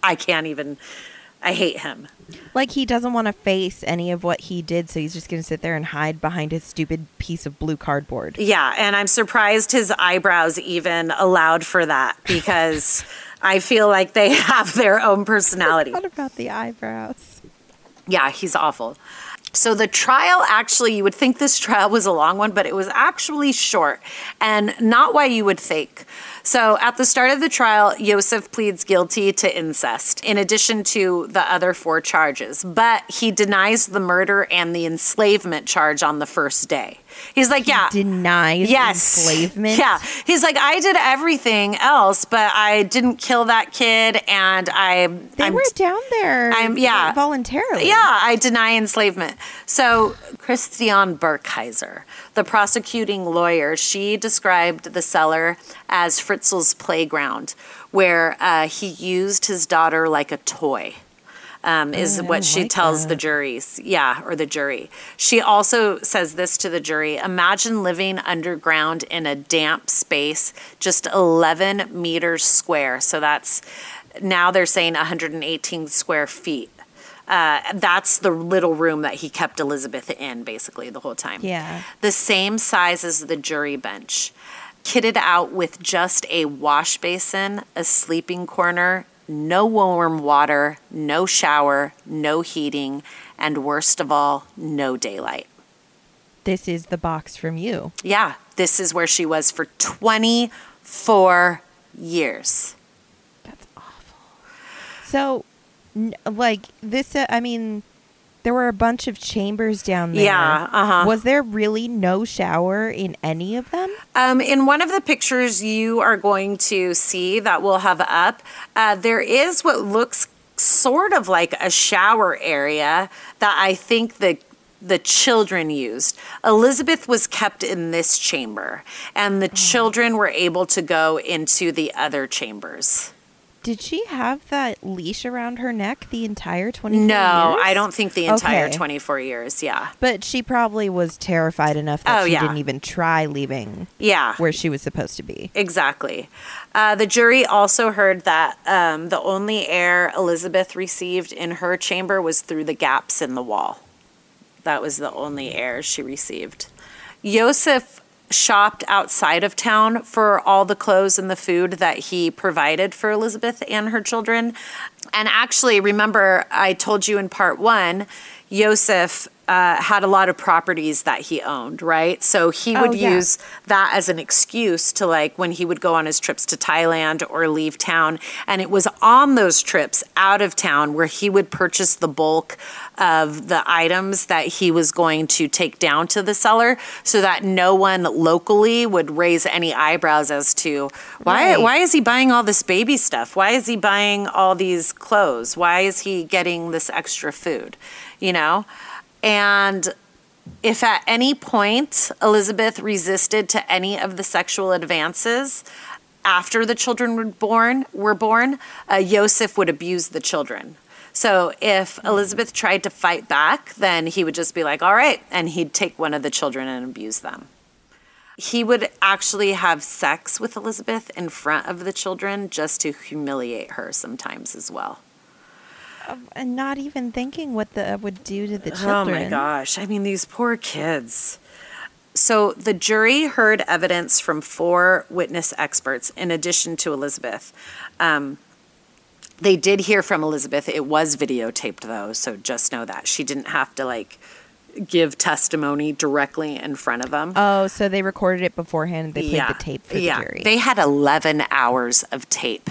I can't even. I hate him. Like he doesn't want to face any of what he did, so he's just going to sit there and hide behind his stupid piece of blue cardboard. Yeah, and I'm surprised his eyebrows even allowed for that because I feel like they have their own personality. What about the eyebrows? Yeah, he's awful. So the trial actually, you would think this trial was a long one, but it was actually short and not why you would think. So at the start of the trial, Yosef pleads guilty to incest, in addition to the other four charges, but he denies the murder and the enslavement charge on the first day. He's like, yeah. Denies Yes. enslavement. Yeah. He's like, I did everything else, but I didn't kill that kid, and I. They I'm were down there. I'm- yeah. voluntarily. yeah, I deny enslavement. So, Christiane Burkheiser, the prosecuting lawyer, she described the cellar as Fritzl's playground, where uh, he used his daughter like a toy. Um, is Oh, what she like tells the juries. Yeah, or the jury. She also says this to the jury Imagine living underground in a damp space, just 11 meters square. So that's now they're saying 118 square feet. Uh, that's the little room that he kept Elizabeth in basically the whole time. Yeah. The same size as the jury bench, kitted out with just a wash basin, a sleeping corner, no warm water, no shower, no heating, and worst of all, no daylight. This is the box from you. Yeah, this is where she was for 24 years. That's awful. So, like this, uh, I mean, there were a bunch of chambers down there. Yeah, uh-huh. Was there really no shower in any of them? Um, in one of the pictures you are going to see that we'll have up, uh, there is what looks sort of like a shower area that I think the the children used. Elizabeth was kept in this chamber, and the children were able to go into the other chambers. Did she have that leash around her neck the entire 24 No, years? I don't think the entire Okay. 24 years. Yeah. But she probably was terrified enough that Oh, she yeah. didn't even try leaving Yeah. where she was supposed to be. Exactly. Uh, the jury also heard that um, the only air Elizabeth received in her chamber was through the gaps in the wall. That was the only air she received. Yosef shopped outside of town for all the clothes and the food that he provided for Elizabeth and her children. And actually, remember, I told you in part one, Yosef uh, had a lot of properties that he owned, right? So he Oh, would yeah. use that as an excuse to like when he would go on his trips to Thailand or leave town. And it was on those trips out of town where he would purchase the bulk of the items that he was going to take down to the cellar so that no one locally would raise any eyebrows as to why Right. why is he buying all this baby stuff? Why is he buying all these clothes? Why is he getting this extra food? You know? And if at any point Elizabeth resisted to any of the sexual advances after the children were born, were born, uh, Joseph would abuse the children. So if Elizabeth tried to fight back, then he would just be like, "All right," and he'd take one of the children and abuse them. He would actually have sex with Elizabeth in front of the children just to humiliate her sometimes as well. And not even thinking what that would do to the children. Oh my gosh. I mean, these poor kids. So the jury heard evidence from four witness experts in addition to Elizabeth. Um, they did hear from Elizabeth. It was videotaped though, so just know that. She didn't have to like give testimony directly in front of them. Oh, so they recorded it beforehand and they played the tape for yeah. the jury. They had 11 hours of tape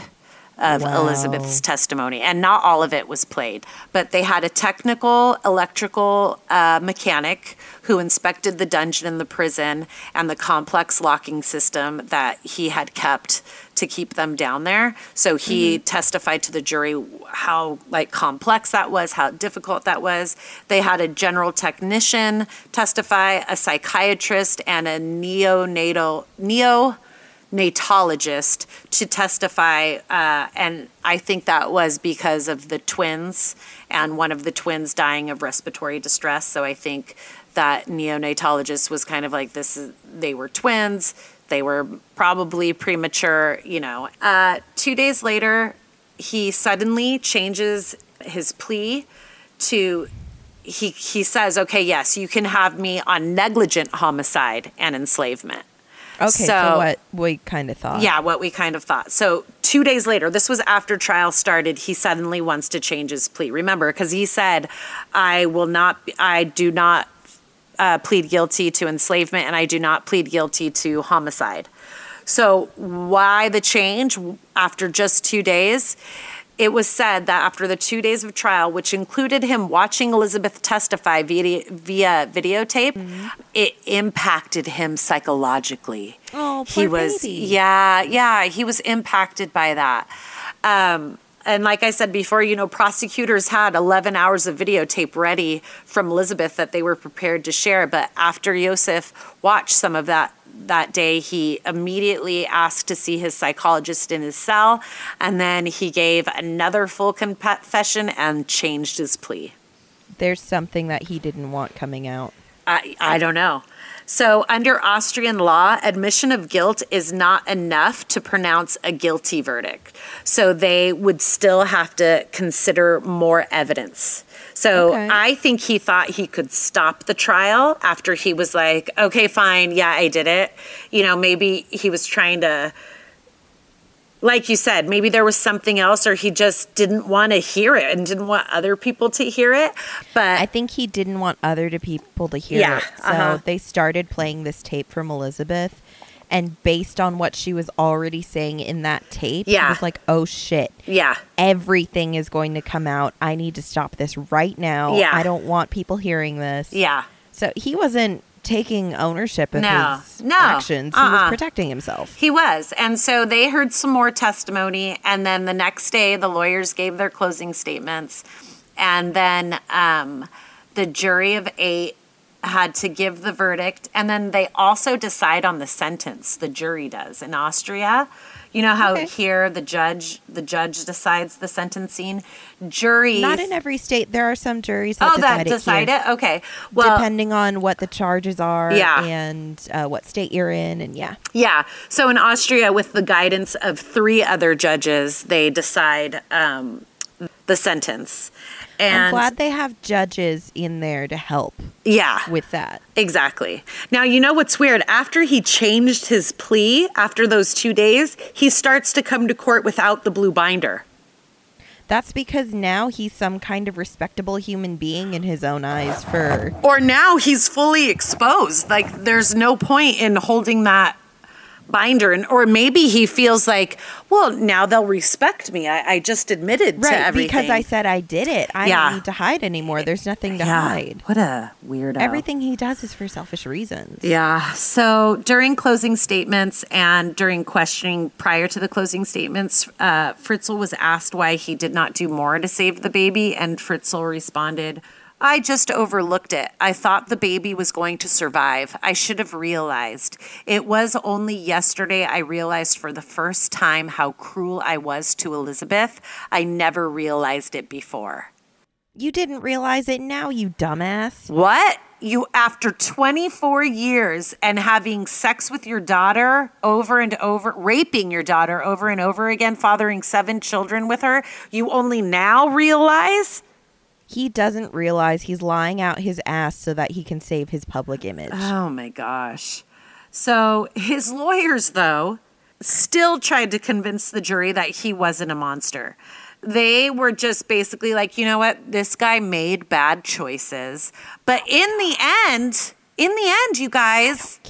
of Wow. Elizabeth's testimony, and not all of it was played. But they had a technical electrical uh, mechanic who inspected the dungeon and the prison and the complex locking system that he had kept to keep them down there. So he testified to the jury how like complex that was, how difficult that was. They had a general technician testify, a psychiatrist, and a neonatal neo natologist to testify, uh, and I think that was because of the twins and one of the twins dying of respiratory distress. So I think that neonatologist was kind of like this: is, they were twins, they were probably premature, you know. Uh, two days later, he suddenly changes his plea to he he says, "Okay, yes, you can have me on negligent homicide and enslavement." Okay, so, so- what we kind of thought. Yeah, what we kind of thought. So, two days later, this was after trial started, he suddenly wants to change his plea. Remember, because he said, I will not, I do not uh, plead guilty to enslavement and I do not plead guilty to homicide. So, why the change after just two days? It was said that after the two days of trial, which included him watching Elizabeth testify via, via videotape, it impacted him psychologically. Oh, he was, baby. yeah, yeah, he was impacted by that. Um, and like I said before, you know, prosecutors had 11 hours of videotape ready from Elizabeth that they were prepared to share. But after Yosef watched some of that that day, he immediately asked to see his psychologist in his cell. And then he gave another full confession and changed his plea. There's something that he didn't want coming out. I, I don't know. So, under Austrian law, admission of guilt is not enough to pronounce a guilty verdict. So, they would still have to consider more evidence. So, Okay. I think he thought he could stop the trial after he was like, okay, fine, yeah, I did it. You know, maybe he was trying to like you said, maybe there was something else, or he just didn't want to hear it and didn't want other people to hear it. But I think he didn't want other to people to hear Yeah, it. So uh-huh. they started playing this tape from Elizabeth. And based on what she was already saying in that tape, yeah. Yeah. was like, oh shit, yeah, everything is going to come out. I need to stop this right now. Yeah. I don't want people hearing this. yeah. So he wasn't taking ownership of No, his no, actions. He uh-uh. was protecting himself. He was. And so they heard some more testimony. And then the next day, the lawyers gave their closing statements. And then um, the jury of eight had to give the verdict. And then they also decide on the sentence, the jury does. In Austria, you know how Okay. here the judge the judge decides the sentencing jury Not in every state. There are some juries that oh decide that it decide here, it okay well depending on what the charges are Yeah. and uh, what state you're in. And yeah. Yeah. So in Austria, with the guidance of three other judges, they decide um, the sentence. And I'm glad they have judges in there to help yeah, with that. exactly. Now, you know what's weird? After he changed his plea, after those two days, he starts to come to court without the blue binder. That's because now he's some kind of respectable human being in his own eyes for Or now he's fully exposed. Like there's no point in holding that binder and or maybe he feels like well now they'll respect me i, I just admitted to everything because I said I did it. I Yeah. don't need to hide anymore. There's nothing to yeah hide. what a weirdo Everything he does is for selfish reasons. yeah so during closing statements and during questioning prior to the closing statements uh, fritzl was asked why he did not do more to save the baby and fritzl responded I just overlooked it. I thought the baby was going to survive. I should have realized. It was only yesterday I realized for the first time how cruel I was to Elizabeth. I never realized it before. You didn't realize it now, you dumbass. What? You, after 24 years and having sex with your daughter over and over, raping your daughter over and over again, fathering seven children with her, you only now realize? He doesn't realize he's lying out his ass so that he can save his public image. Oh my gosh. So his lawyers, though, still tried to convince the jury that he wasn't a monster. They were just basically like, you know what? This guy made bad choices. But in the end, in the end, you guys,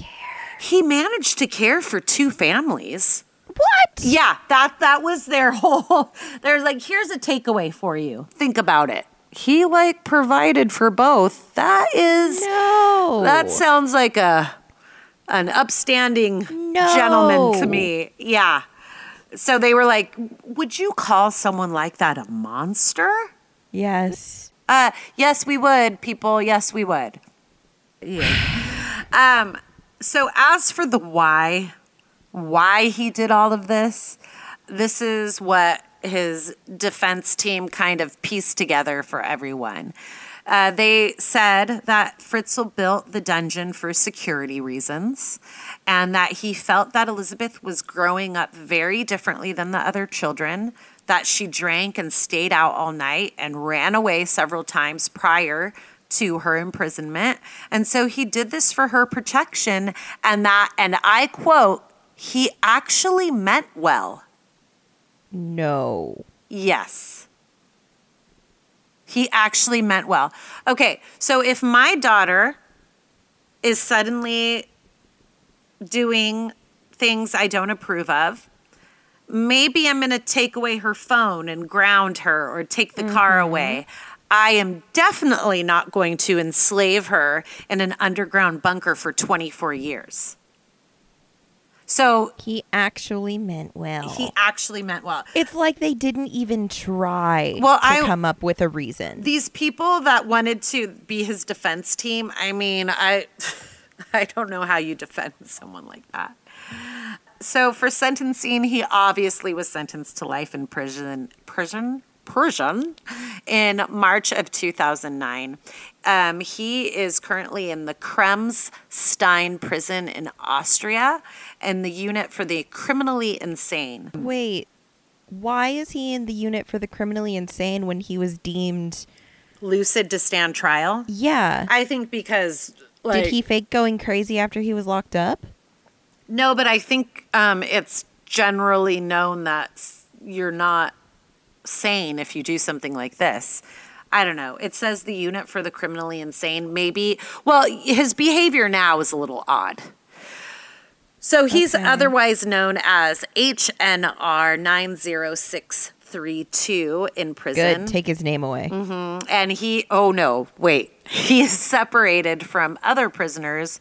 he managed to care for two families. what? Yeah, that that was their whole. They're like, here's a takeaway for you. Think about it. He like provided for both. That is No. that sounds like a an upstanding No. gentleman to me. Yeah. So they were like, "Would you call someone like that a monster?" Yes. Uh, yes, we would, people. Yes, we would. Yeah. um, so as for the why, why he did all of this, this is what his defense team kind of pieced together for everyone. Uh, they said that Fritzl built the dungeon for security reasons and that he felt that Elizabeth was growing up very differently than the other children, that she drank and stayed out all night and ran away several times prior to her imprisonment. And so he did this for her protection and that and I quote, he actually meant well. No. Yes. He actually meant well. Okay, so if my daughter is suddenly doing things I don't approve of, maybe I'm going to take away her phone and ground her or take the car mm-hmm. away. I am definitely not going to enslave her in an underground bunker for 24 years. So He actually meant well. he actually meant well. it's like they didn't even try Well, to I- come up with a reason. these people that wanted to be his defense team i mean i i don't know how you defend someone like that so for sentencing he obviously was sentenced to life in prison prison prison in march of 2009 um, he is currently in the kremsstein prison in austria and the unit for the criminally insane Wait, why is he in the unit for the criminally insane when he was deemed? lucid to stand trial Yeah. i think because like, Did he fake going crazy after he was locked up? No, but I think um, it's generally known that you're not sane if you do something like this. I don't know. It says the unit for the criminally insane. Maybe, well, his behavior now is a little odd. So he's Okay. otherwise known as HNR 90632 in prison. Good. Take his name away. Mm-hmm. And he, oh no, wait. He is separated from other prisoners,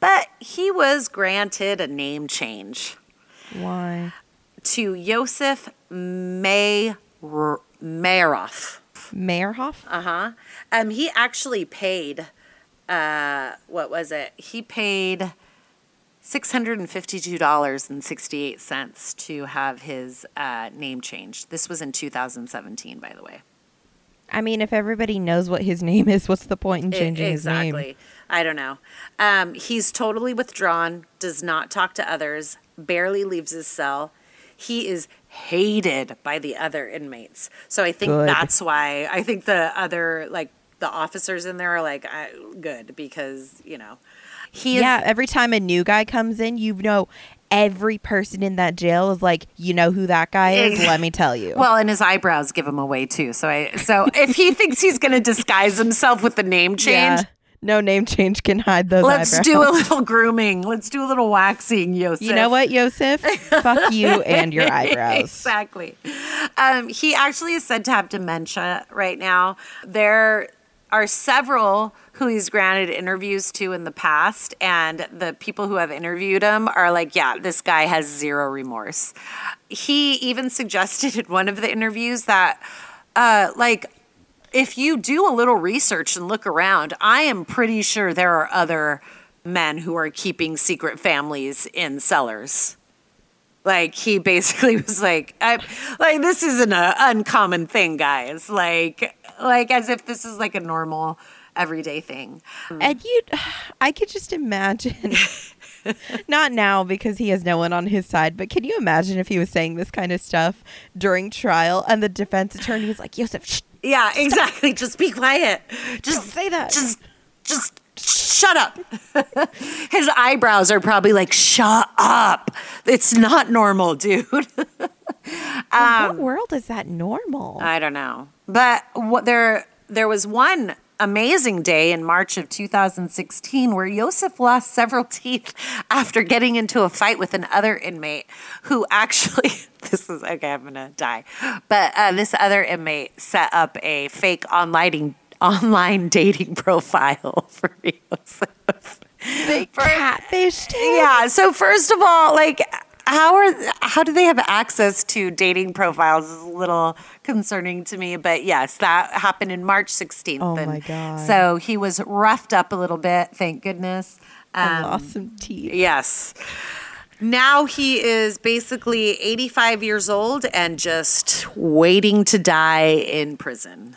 but he was granted a name change Why? to Yosef May Maroff. Mayrhoff? Uh huh. Um, he actually paid, uh, what was it? He paid $652.68 to have his uh, name changed. This was in 2017, by the way. I mean, if everybody knows what his name is, what's the point in changing his name? exactly. I don't know. Um, he's totally withdrawn, does not talk to others, barely leaves his cell. He is hated by the other inmates. So I think Good. that's why I think the other, like, the officers in there are like, I, good, because, you know, he is. Yeah, every time a new guy comes in, you know every person in that jail is like, you know who that guy is? Let me tell you. Well, and his eyebrows give him away too. So I so if he thinks he's going to disguise himself with the name change, Yeah. No name change can hide those let's eyebrows. do a little grooming. Let's do a little waxing, Yosef. You know what, Yosef? Fuck you and your eyebrows. exactly. Um, he actually is said to have dementia right now. There are several who he's granted interviews to in the past, and the people who have interviewed him are like, yeah, this guy has zero remorse. He even suggested in one of the interviews that, uh, like, if you do a little research and look around, I am pretty sure there are other men who are keeping secret families in cellars. Like he basically was like, I, like this isn't an uh, uncommon thing, guys. Like, like as if this is like a normal, everyday thing. And you, I could just imagine. Not now because he has no one on his side, but can you imagine if he was saying this kind of stuff during trial and the defense attorney was like, Yosef, shh, Yeah, exactly. Just be quiet. Just Don't say that. Just, just shut up. His eyebrows are probably like, shut up. It's not normal, dude. in what um, world is that normal? I don't know. But what there there was one amazing day in March of 2016 where Yosef lost several teeth after getting into a fight with another inmate who actually this is okay I'm to die. But uh, this other inmate set up a fake online online dating profile for Yosef. they catfished him. Yeah. So first of all, like, how are how do they have access to dating profiles? Is a little concerning to me, but yes, that happened in March 16th. Oh and my God. So he was roughed up a little bit. Thank goodness. I Um, lost some teeth. Yes. Now he is basically 85 years old and just waiting to die in prison.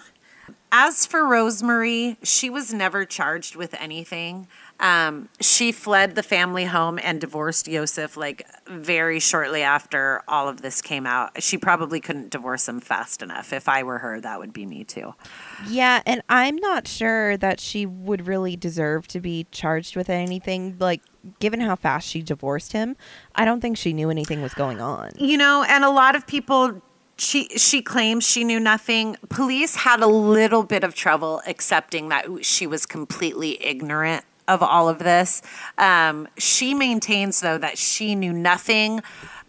As for Rosemary, she was never charged with anything. Um, she fled the family home and divorced Yosef like very shortly after all of this came out. She probably couldn't divorce him fast enough. If I were her, that would be me too. Yeah, and I'm not sure that she would really deserve to be charged with anything. Like, given how fast she divorced him, I don't think she knew anything was going on. You know, and a lot of people she she claims she knew nothing. Police had a little bit of trouble accepting that she was completely ignorant of all of this. Um, she maintains though that she knew nothing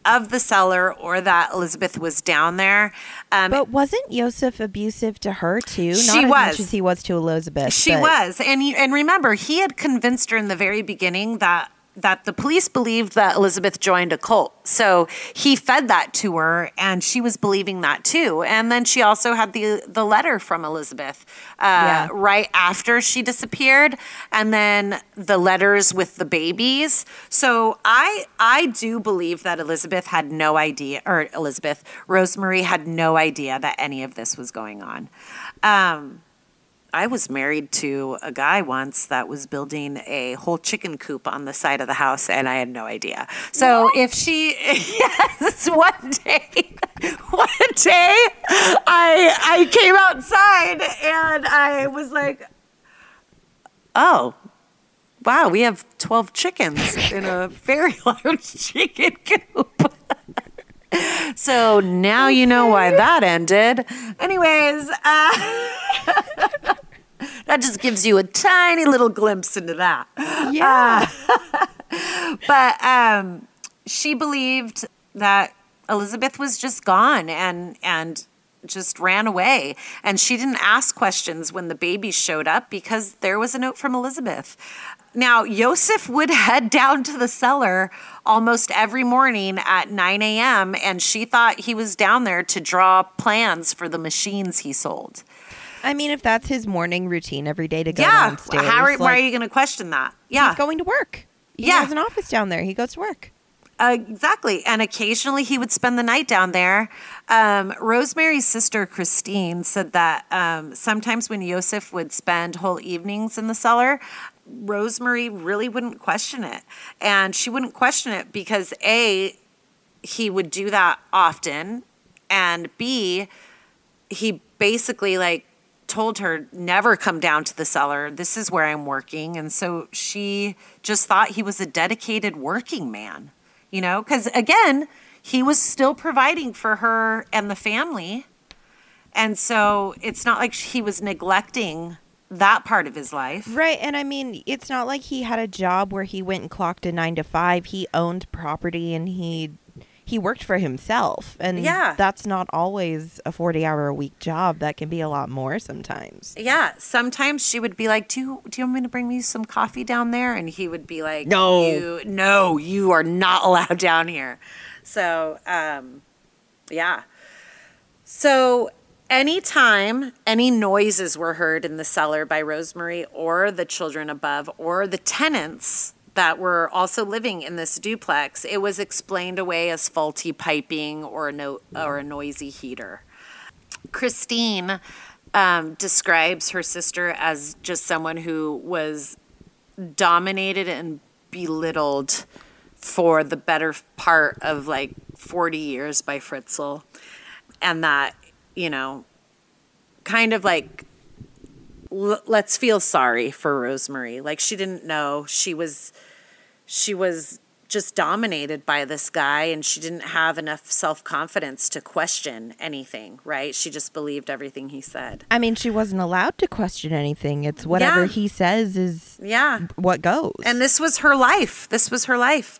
of the cellar or that Elizabeth was down there. Um, But wasn't Yosef abusive to her too? Not She as was. much as he was to Elizabeth. She but- was, and you, and remember, he had convinced her in the very beginning that that the police believed that Elizabeth joined a cult. So he fed that to her, and she was believing that too. And then she also had the the letter from Elizabeth uh, Yeah. right after she disappeared, and then the letters with the babies. So I I do believe that Elizabeth had no idea, or Elizabeth Rosemary had no idea that any of this was going on. Um, I was married to a guy once that was building a whole chicken coop on the side of the house, and I had no idea. So if she, yes, one day, one day, I I came outside and I was like, oh. Wow, we have 12 chickens in a very large chicken coop. So now you know why that ended. Anyways, uh, that just gives you a tiny little glimpse into that. Yeah. But um, she believed that Elizabeth was just gone and and just ran away. And she didn't ask questions when the babies showed up because there was a note from Elizabeth. Now, Yosef would head down to the cellar almost every morning at 9 a.m., and she thought he was down there to draw plans for the machines he sold. I mean, if that's his morning routine every day to go yeah. downstairs, How are, why are you going to question that? Yeah. he's going to work. He Yeah. has an office down there. He goes to work. Uh, exactly. And occasionally he would spend the night down there. Um, Rosemary's sister, Christine, said that um, sometimes when Yosef would spend whole evenings in the cellar, Rosemary really wouldn't question it. And she wouldn't question it because A, he would do that often, and B, he basically like told her never come down to the cellar this is where i'm working and so she just thought he was a dedicated working man you know, because again, he was still providing for her and the family. And so it's not like he was neglecting that part of his life. Right. And I mean, it's not like he had a job where he went and clocked a nine to five. He owned property and he he worked for himself. And Yeah. that's not always a 40 hour a week job. That can be a lot more sometimes. Yeah, sometimes she would be like, "Do you, do you want me to bring me some coffee down there?" And he would be like, No. you, no, you are not allowed down here." So, um, yeah. So, anytime any noises were heard in the cellar by Rosemary or the children above or the tenants that were also living in this duplex, it was explained away as faulty piping or a no, or a noisy heater. Christine um, describes her sister as just someone who was dominated and belittled for the better part of like 40 years by Fritzl. And that, you know, kind of like, l- let's feel sorry for Rosemary. Like she didn't know she was, she was just dominated by this guy and she didn't have enough self-confidence to question anything right she just believed everything he said I mean, she wasn't allowed to question anything. It's whatever Yeah. he says is yeah what goes. and this was her life this was her life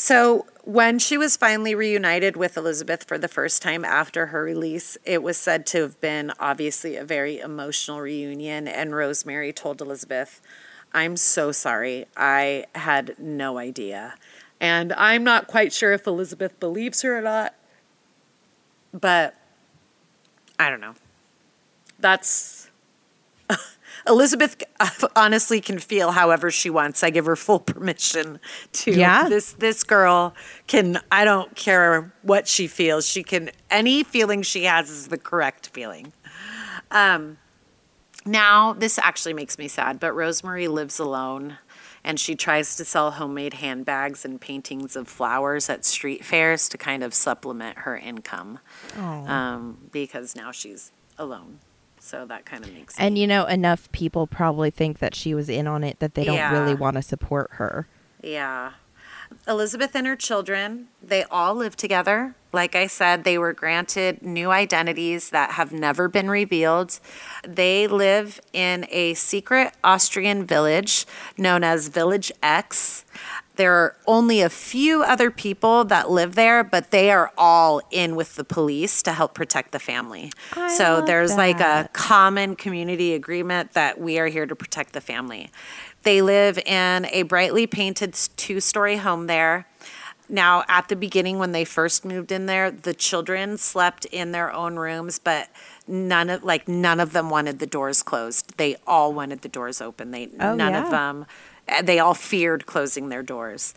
so when she was finally reunited with elizabeth for the first time after her release it was said to have been obviously a very emotional reunion and rosemary told elizabeth i'm so sorry. I had no idea. And i'm not quite sure if elizabeth believes her or not but i don't know. That's Elizabeth honestly can feel however she wants. I give her full permission to. Yeah. This this girl can. I don't care what she feels. She can. Any feeling she has is the correct feeling. Um. Now this actually makes me sad, but Rosemary lives alone. And she tries to sell homemade handbags and paintings of flowers at street fairs to kind of supplement her income um, because now she's alone. So that kind of makes sense. and you know, enough people probably think that she was in on it that they don't Yeah. really want to support her. Yeah. Elizabeth and her children, they all live together. Like I said, they were granted new identities that have never been revealed. They live in a secret Austrian village known as Village X. There are only a few other people that live there, but they are all in with the police to help protect the family. I so there's like a common community agreement that we are here to protect the family. They live in a brightly painted two story home there. Now, at the beginning, when they first moved in there, the children slept in their own rooms, but none of like none of them wanted the doors closed. They all wanted the doors open. They Oh, none yeah. of them. Uh, They all feared closing their doors.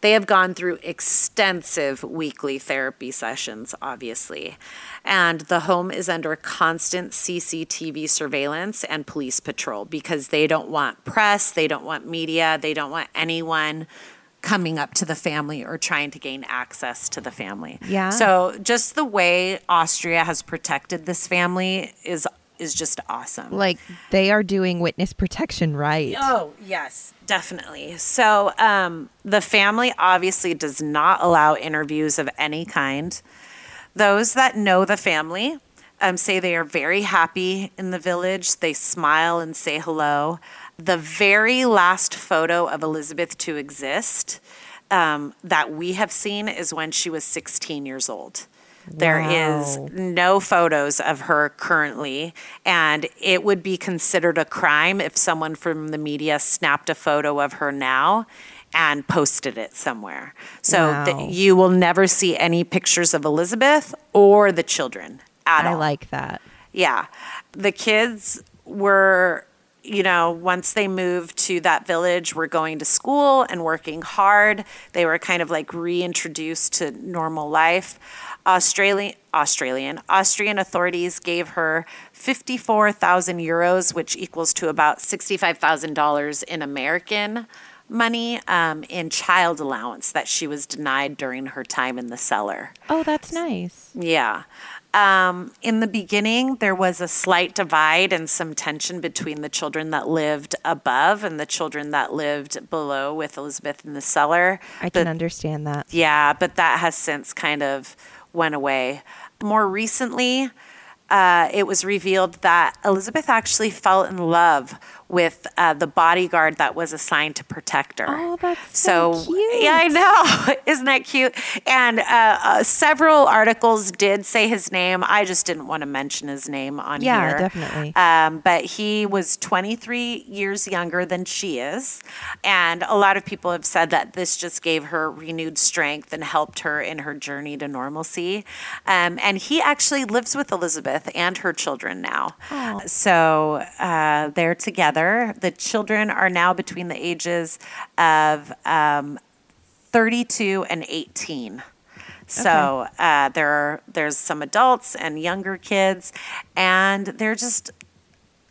They have gone through extensive weekly therapy sessions, obviously. And the home is under constant CCTV surveillance and police patrol because they don't want press, they don't want media, they don't want anyone coming up to the family or trying to gain access to the family. Yeah. So just the way Austria has protected this family is is just awesome. Like they are doing witness protection right. Oh, yes, definitely. So, um, the family obviously does not allow interviews of any kind. Those that know the family um, say they are very happy in the village. They smile and say hello. The very last photo of Elizabeth to exist um, that we have seen is when she was 16 years old. There is Wow. no photos of her currently, and it would be considered a crime if someone from the media snapped a photo of her now and posted it somewhere. So Wow. you will never see any pictures of Elizabeth or the children at I all. like that. Yeah. The kids were, you know, once they moved to that village, were going to school and working hard. They were kind of like reintroduced to normal life. Australian Australian Austrian authorities gave her 54,000 euros, which equals to about $65,000 in American money um, in child allowance that she was denied during her time in the cellar. Oh, that's nice. Yeah. Um, in the beginning, there was a slight divide and some tension between the children that lived above and the children that lived below with Elizabeth in the cellar. I can But- understand that. yeah, but that has since kind of went away. More recently, uh, it was revealed that Elizabeth actually fell in love with uh, the bodyguard that was assigned to protect her. Oh, that's so cute. Yeah, I know. Isn't that cute? And uh, uh, several articles did say his name. I just didn't want to mention his name on Yeah, here. Yeah, definitely. Um, but he was 23 years younger than she is. And a lot of people have said that this just gave her renewed strength and helped her in her journey to normalcy. Um, and he actually lives with Elizabeth and her children now. So uh, they're together. The children are now between the ages of um, 32 and 18. So uh, there are, there's some adults and younger kids, and they're just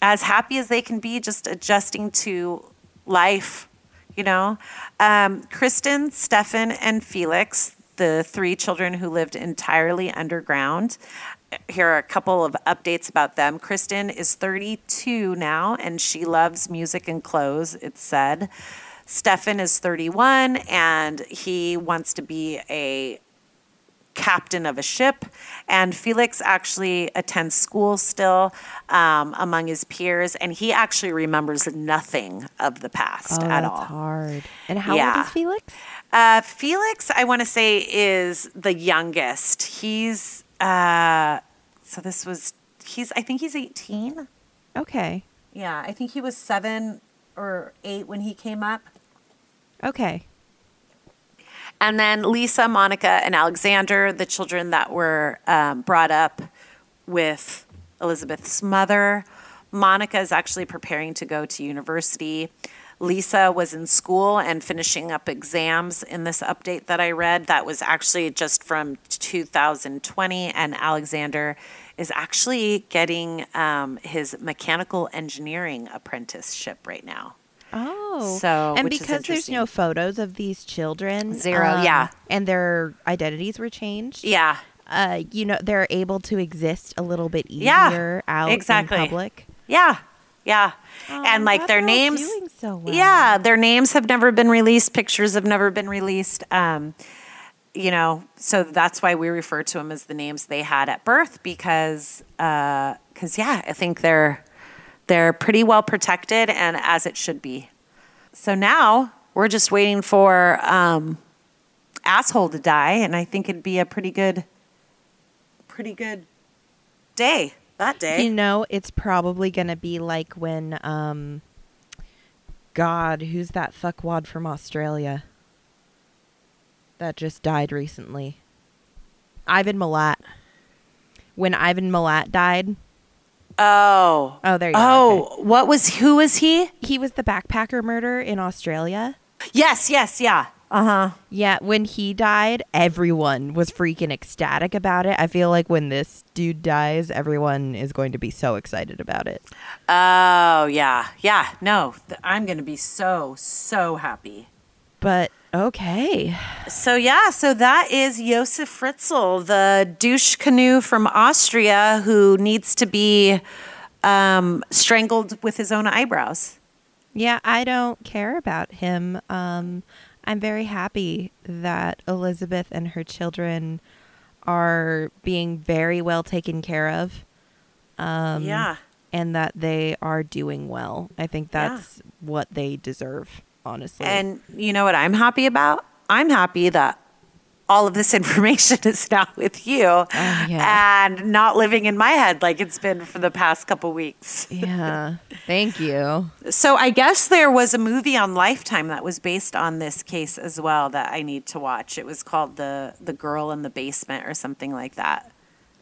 as happy as they can be, just adjusting to life. You know, um, Kristen, Stefan, and Felix, the three children who lived entirely underground. Here are a couple of updates about them. Kristen is 32 now, and she loves music and clothes. It's said. Stefan is 31, and he wants to be a captain of a ship. And Felix actually attends school still um, among his peers, and he actually remembers nothing of the past Oh, at that's all. hard. And how Yeah. old is Felix? Uh, Felix, I want to say, is the youngest. He's, uh, so this was, he's, I think he's 18. Okay. Yeah, I think he was seven or eight when he came up. Okay. And then Lisa, Monica, and Alexander, the children that were um, brought up with Elizabeth's mother. Monica is actually preparing to go to university. Lisa was in school and finishing up exams in this update that I read. That was actually just from 2020. And Alexander is actually getting um, his mechanical engineering apprenticeship right now. Oh. So, and because there's no photos of these children, um, Zero, yeah. and their identities were changed. Yeah. Uh, you know, they're able to exist a little bit Yeah, easier out exactly. in public. Yeah. Yeah. Oh, and like their names doing so well. Yeah, their names have never been released, pictures have never been released. Um you know, so that's why we refer to them as the names they had at birth because uh cuz yeah, I think they're they're pretty well protected and as it should be. So now we're just waiting for um asshole to die and I think it'd be a pretty good pretty good day that day. You know, it's probably going to be like when, um, God, who's that fuckwad from Australia that just died recently? Ivan Milat. When Ivan Milat died, Oh. Oh, there you go. Oh, what was who was he? he was the backpacker murder in Australia. Yes, yes, yeah. Uh-huh. Yeah, when he died, everyone was freaking ecstatic about it. I feel like when this dude dies, everyone is going to be so excited about it. Oh, yeah. Yeah. No, th- I'm going to be so so happy. But okay. So yeah, so that is Josef Fritzl, the douche canoe from Austria who needs to be um, strangled with his own eyebrows. Yeah, I don't care about him. Um, I'm very happy that Elizabeth and her children are being very well taken care of. Um, yeah. And that they are doing well. I think Yeah. that's what they deserve, honestly. And you know what I'm happy about? I'm happy that all of this information is now with you oh, yeah. and not living in my head like it's been for the past couple weeks. yeah. Thank you. So I guess there was a movie on Lifetime that was based on this case as well that I need to watch. It was called the the Girl in the Basement or something like that.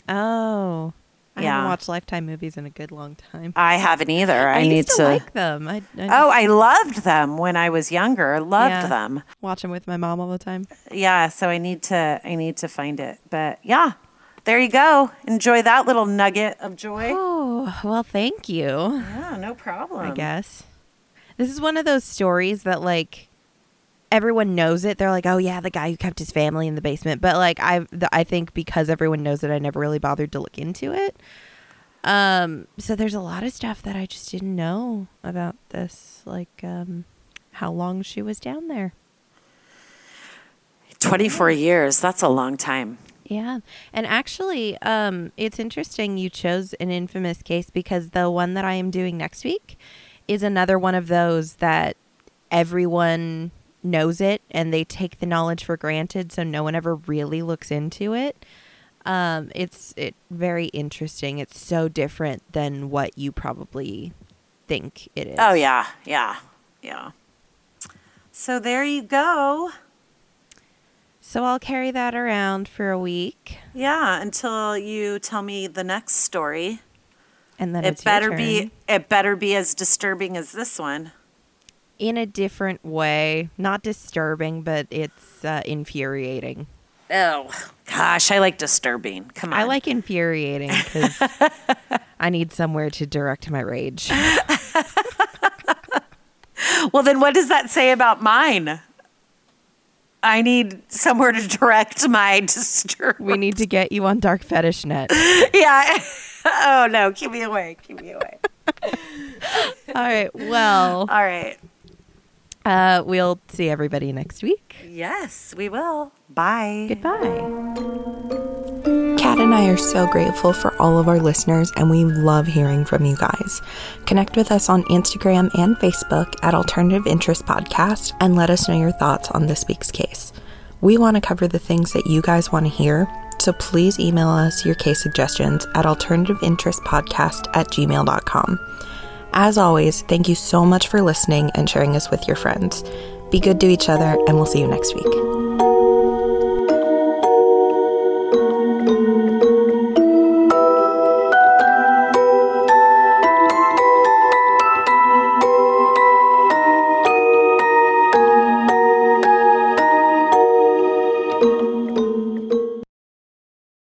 Oh. I Yeah. haven't watched Lifetime movies in a good long time. I haven't either. I, I, need to, to. like them. I, I oh, I loved them when I was younger. Loved Yeah. them. watch them with my mom all the time. Yeah. So I need to. I need to find it. But yeah, there you go. Enjoy that little nugget of joy. Oh, well, thank you. Yeah, no problem. I guess. This is one of those stories that like everyone knows it. They're like, "Oh yeah, the guy who kept his family in the basement." But like I I think because everyone knows it, I never really bothered to look into it. Um so there's a lot of stuff that I just didn't know about this like um how long she was down there. 24 years. That's a long time. Yeah. And actually, um, it's interesting you chose an infamous case because the one that I am doing next week is another one of those that everyone knows it and they take the knowledge for granted, so no one ever really looks into it. Um, it's it very interesting. It's so different than what you probably think it is. Oh, yeah. Yeah. Yeah. So there you go. So I'll carry that around for a week, Yeah, until you tell me the next story. and then It better be it better be as disturbing as this one. In a different way. Not disturbing, but it's uh, infuriating. Oh, gosh, I like disturbing. Come on. I like infuriating because I need somewhere to direct my rage. Well, then what does that say about mine? I need somewhere to direct my disturb. We need to get you on Dark Fetish Net. yeah. oh no, keep me away. Keep me away. All right. Well, All right. Uh, we'll see everybody next week. Yes, we will. Bye. Goodbye. Kat and I are so grateful for all of our listeners, and we love hearing from you guys. Connect with us on Instagram and Facebook at Alternative Interest Podcast and let us know your thoughts on this week's case. We want to cover the things that you guys want to hear, so please email us your case suggestions at alternativeinterestpodcast at gmail.com. As always, thank you so much for listening and sharing us with your friends. Be good to each other, and we'll see you next week.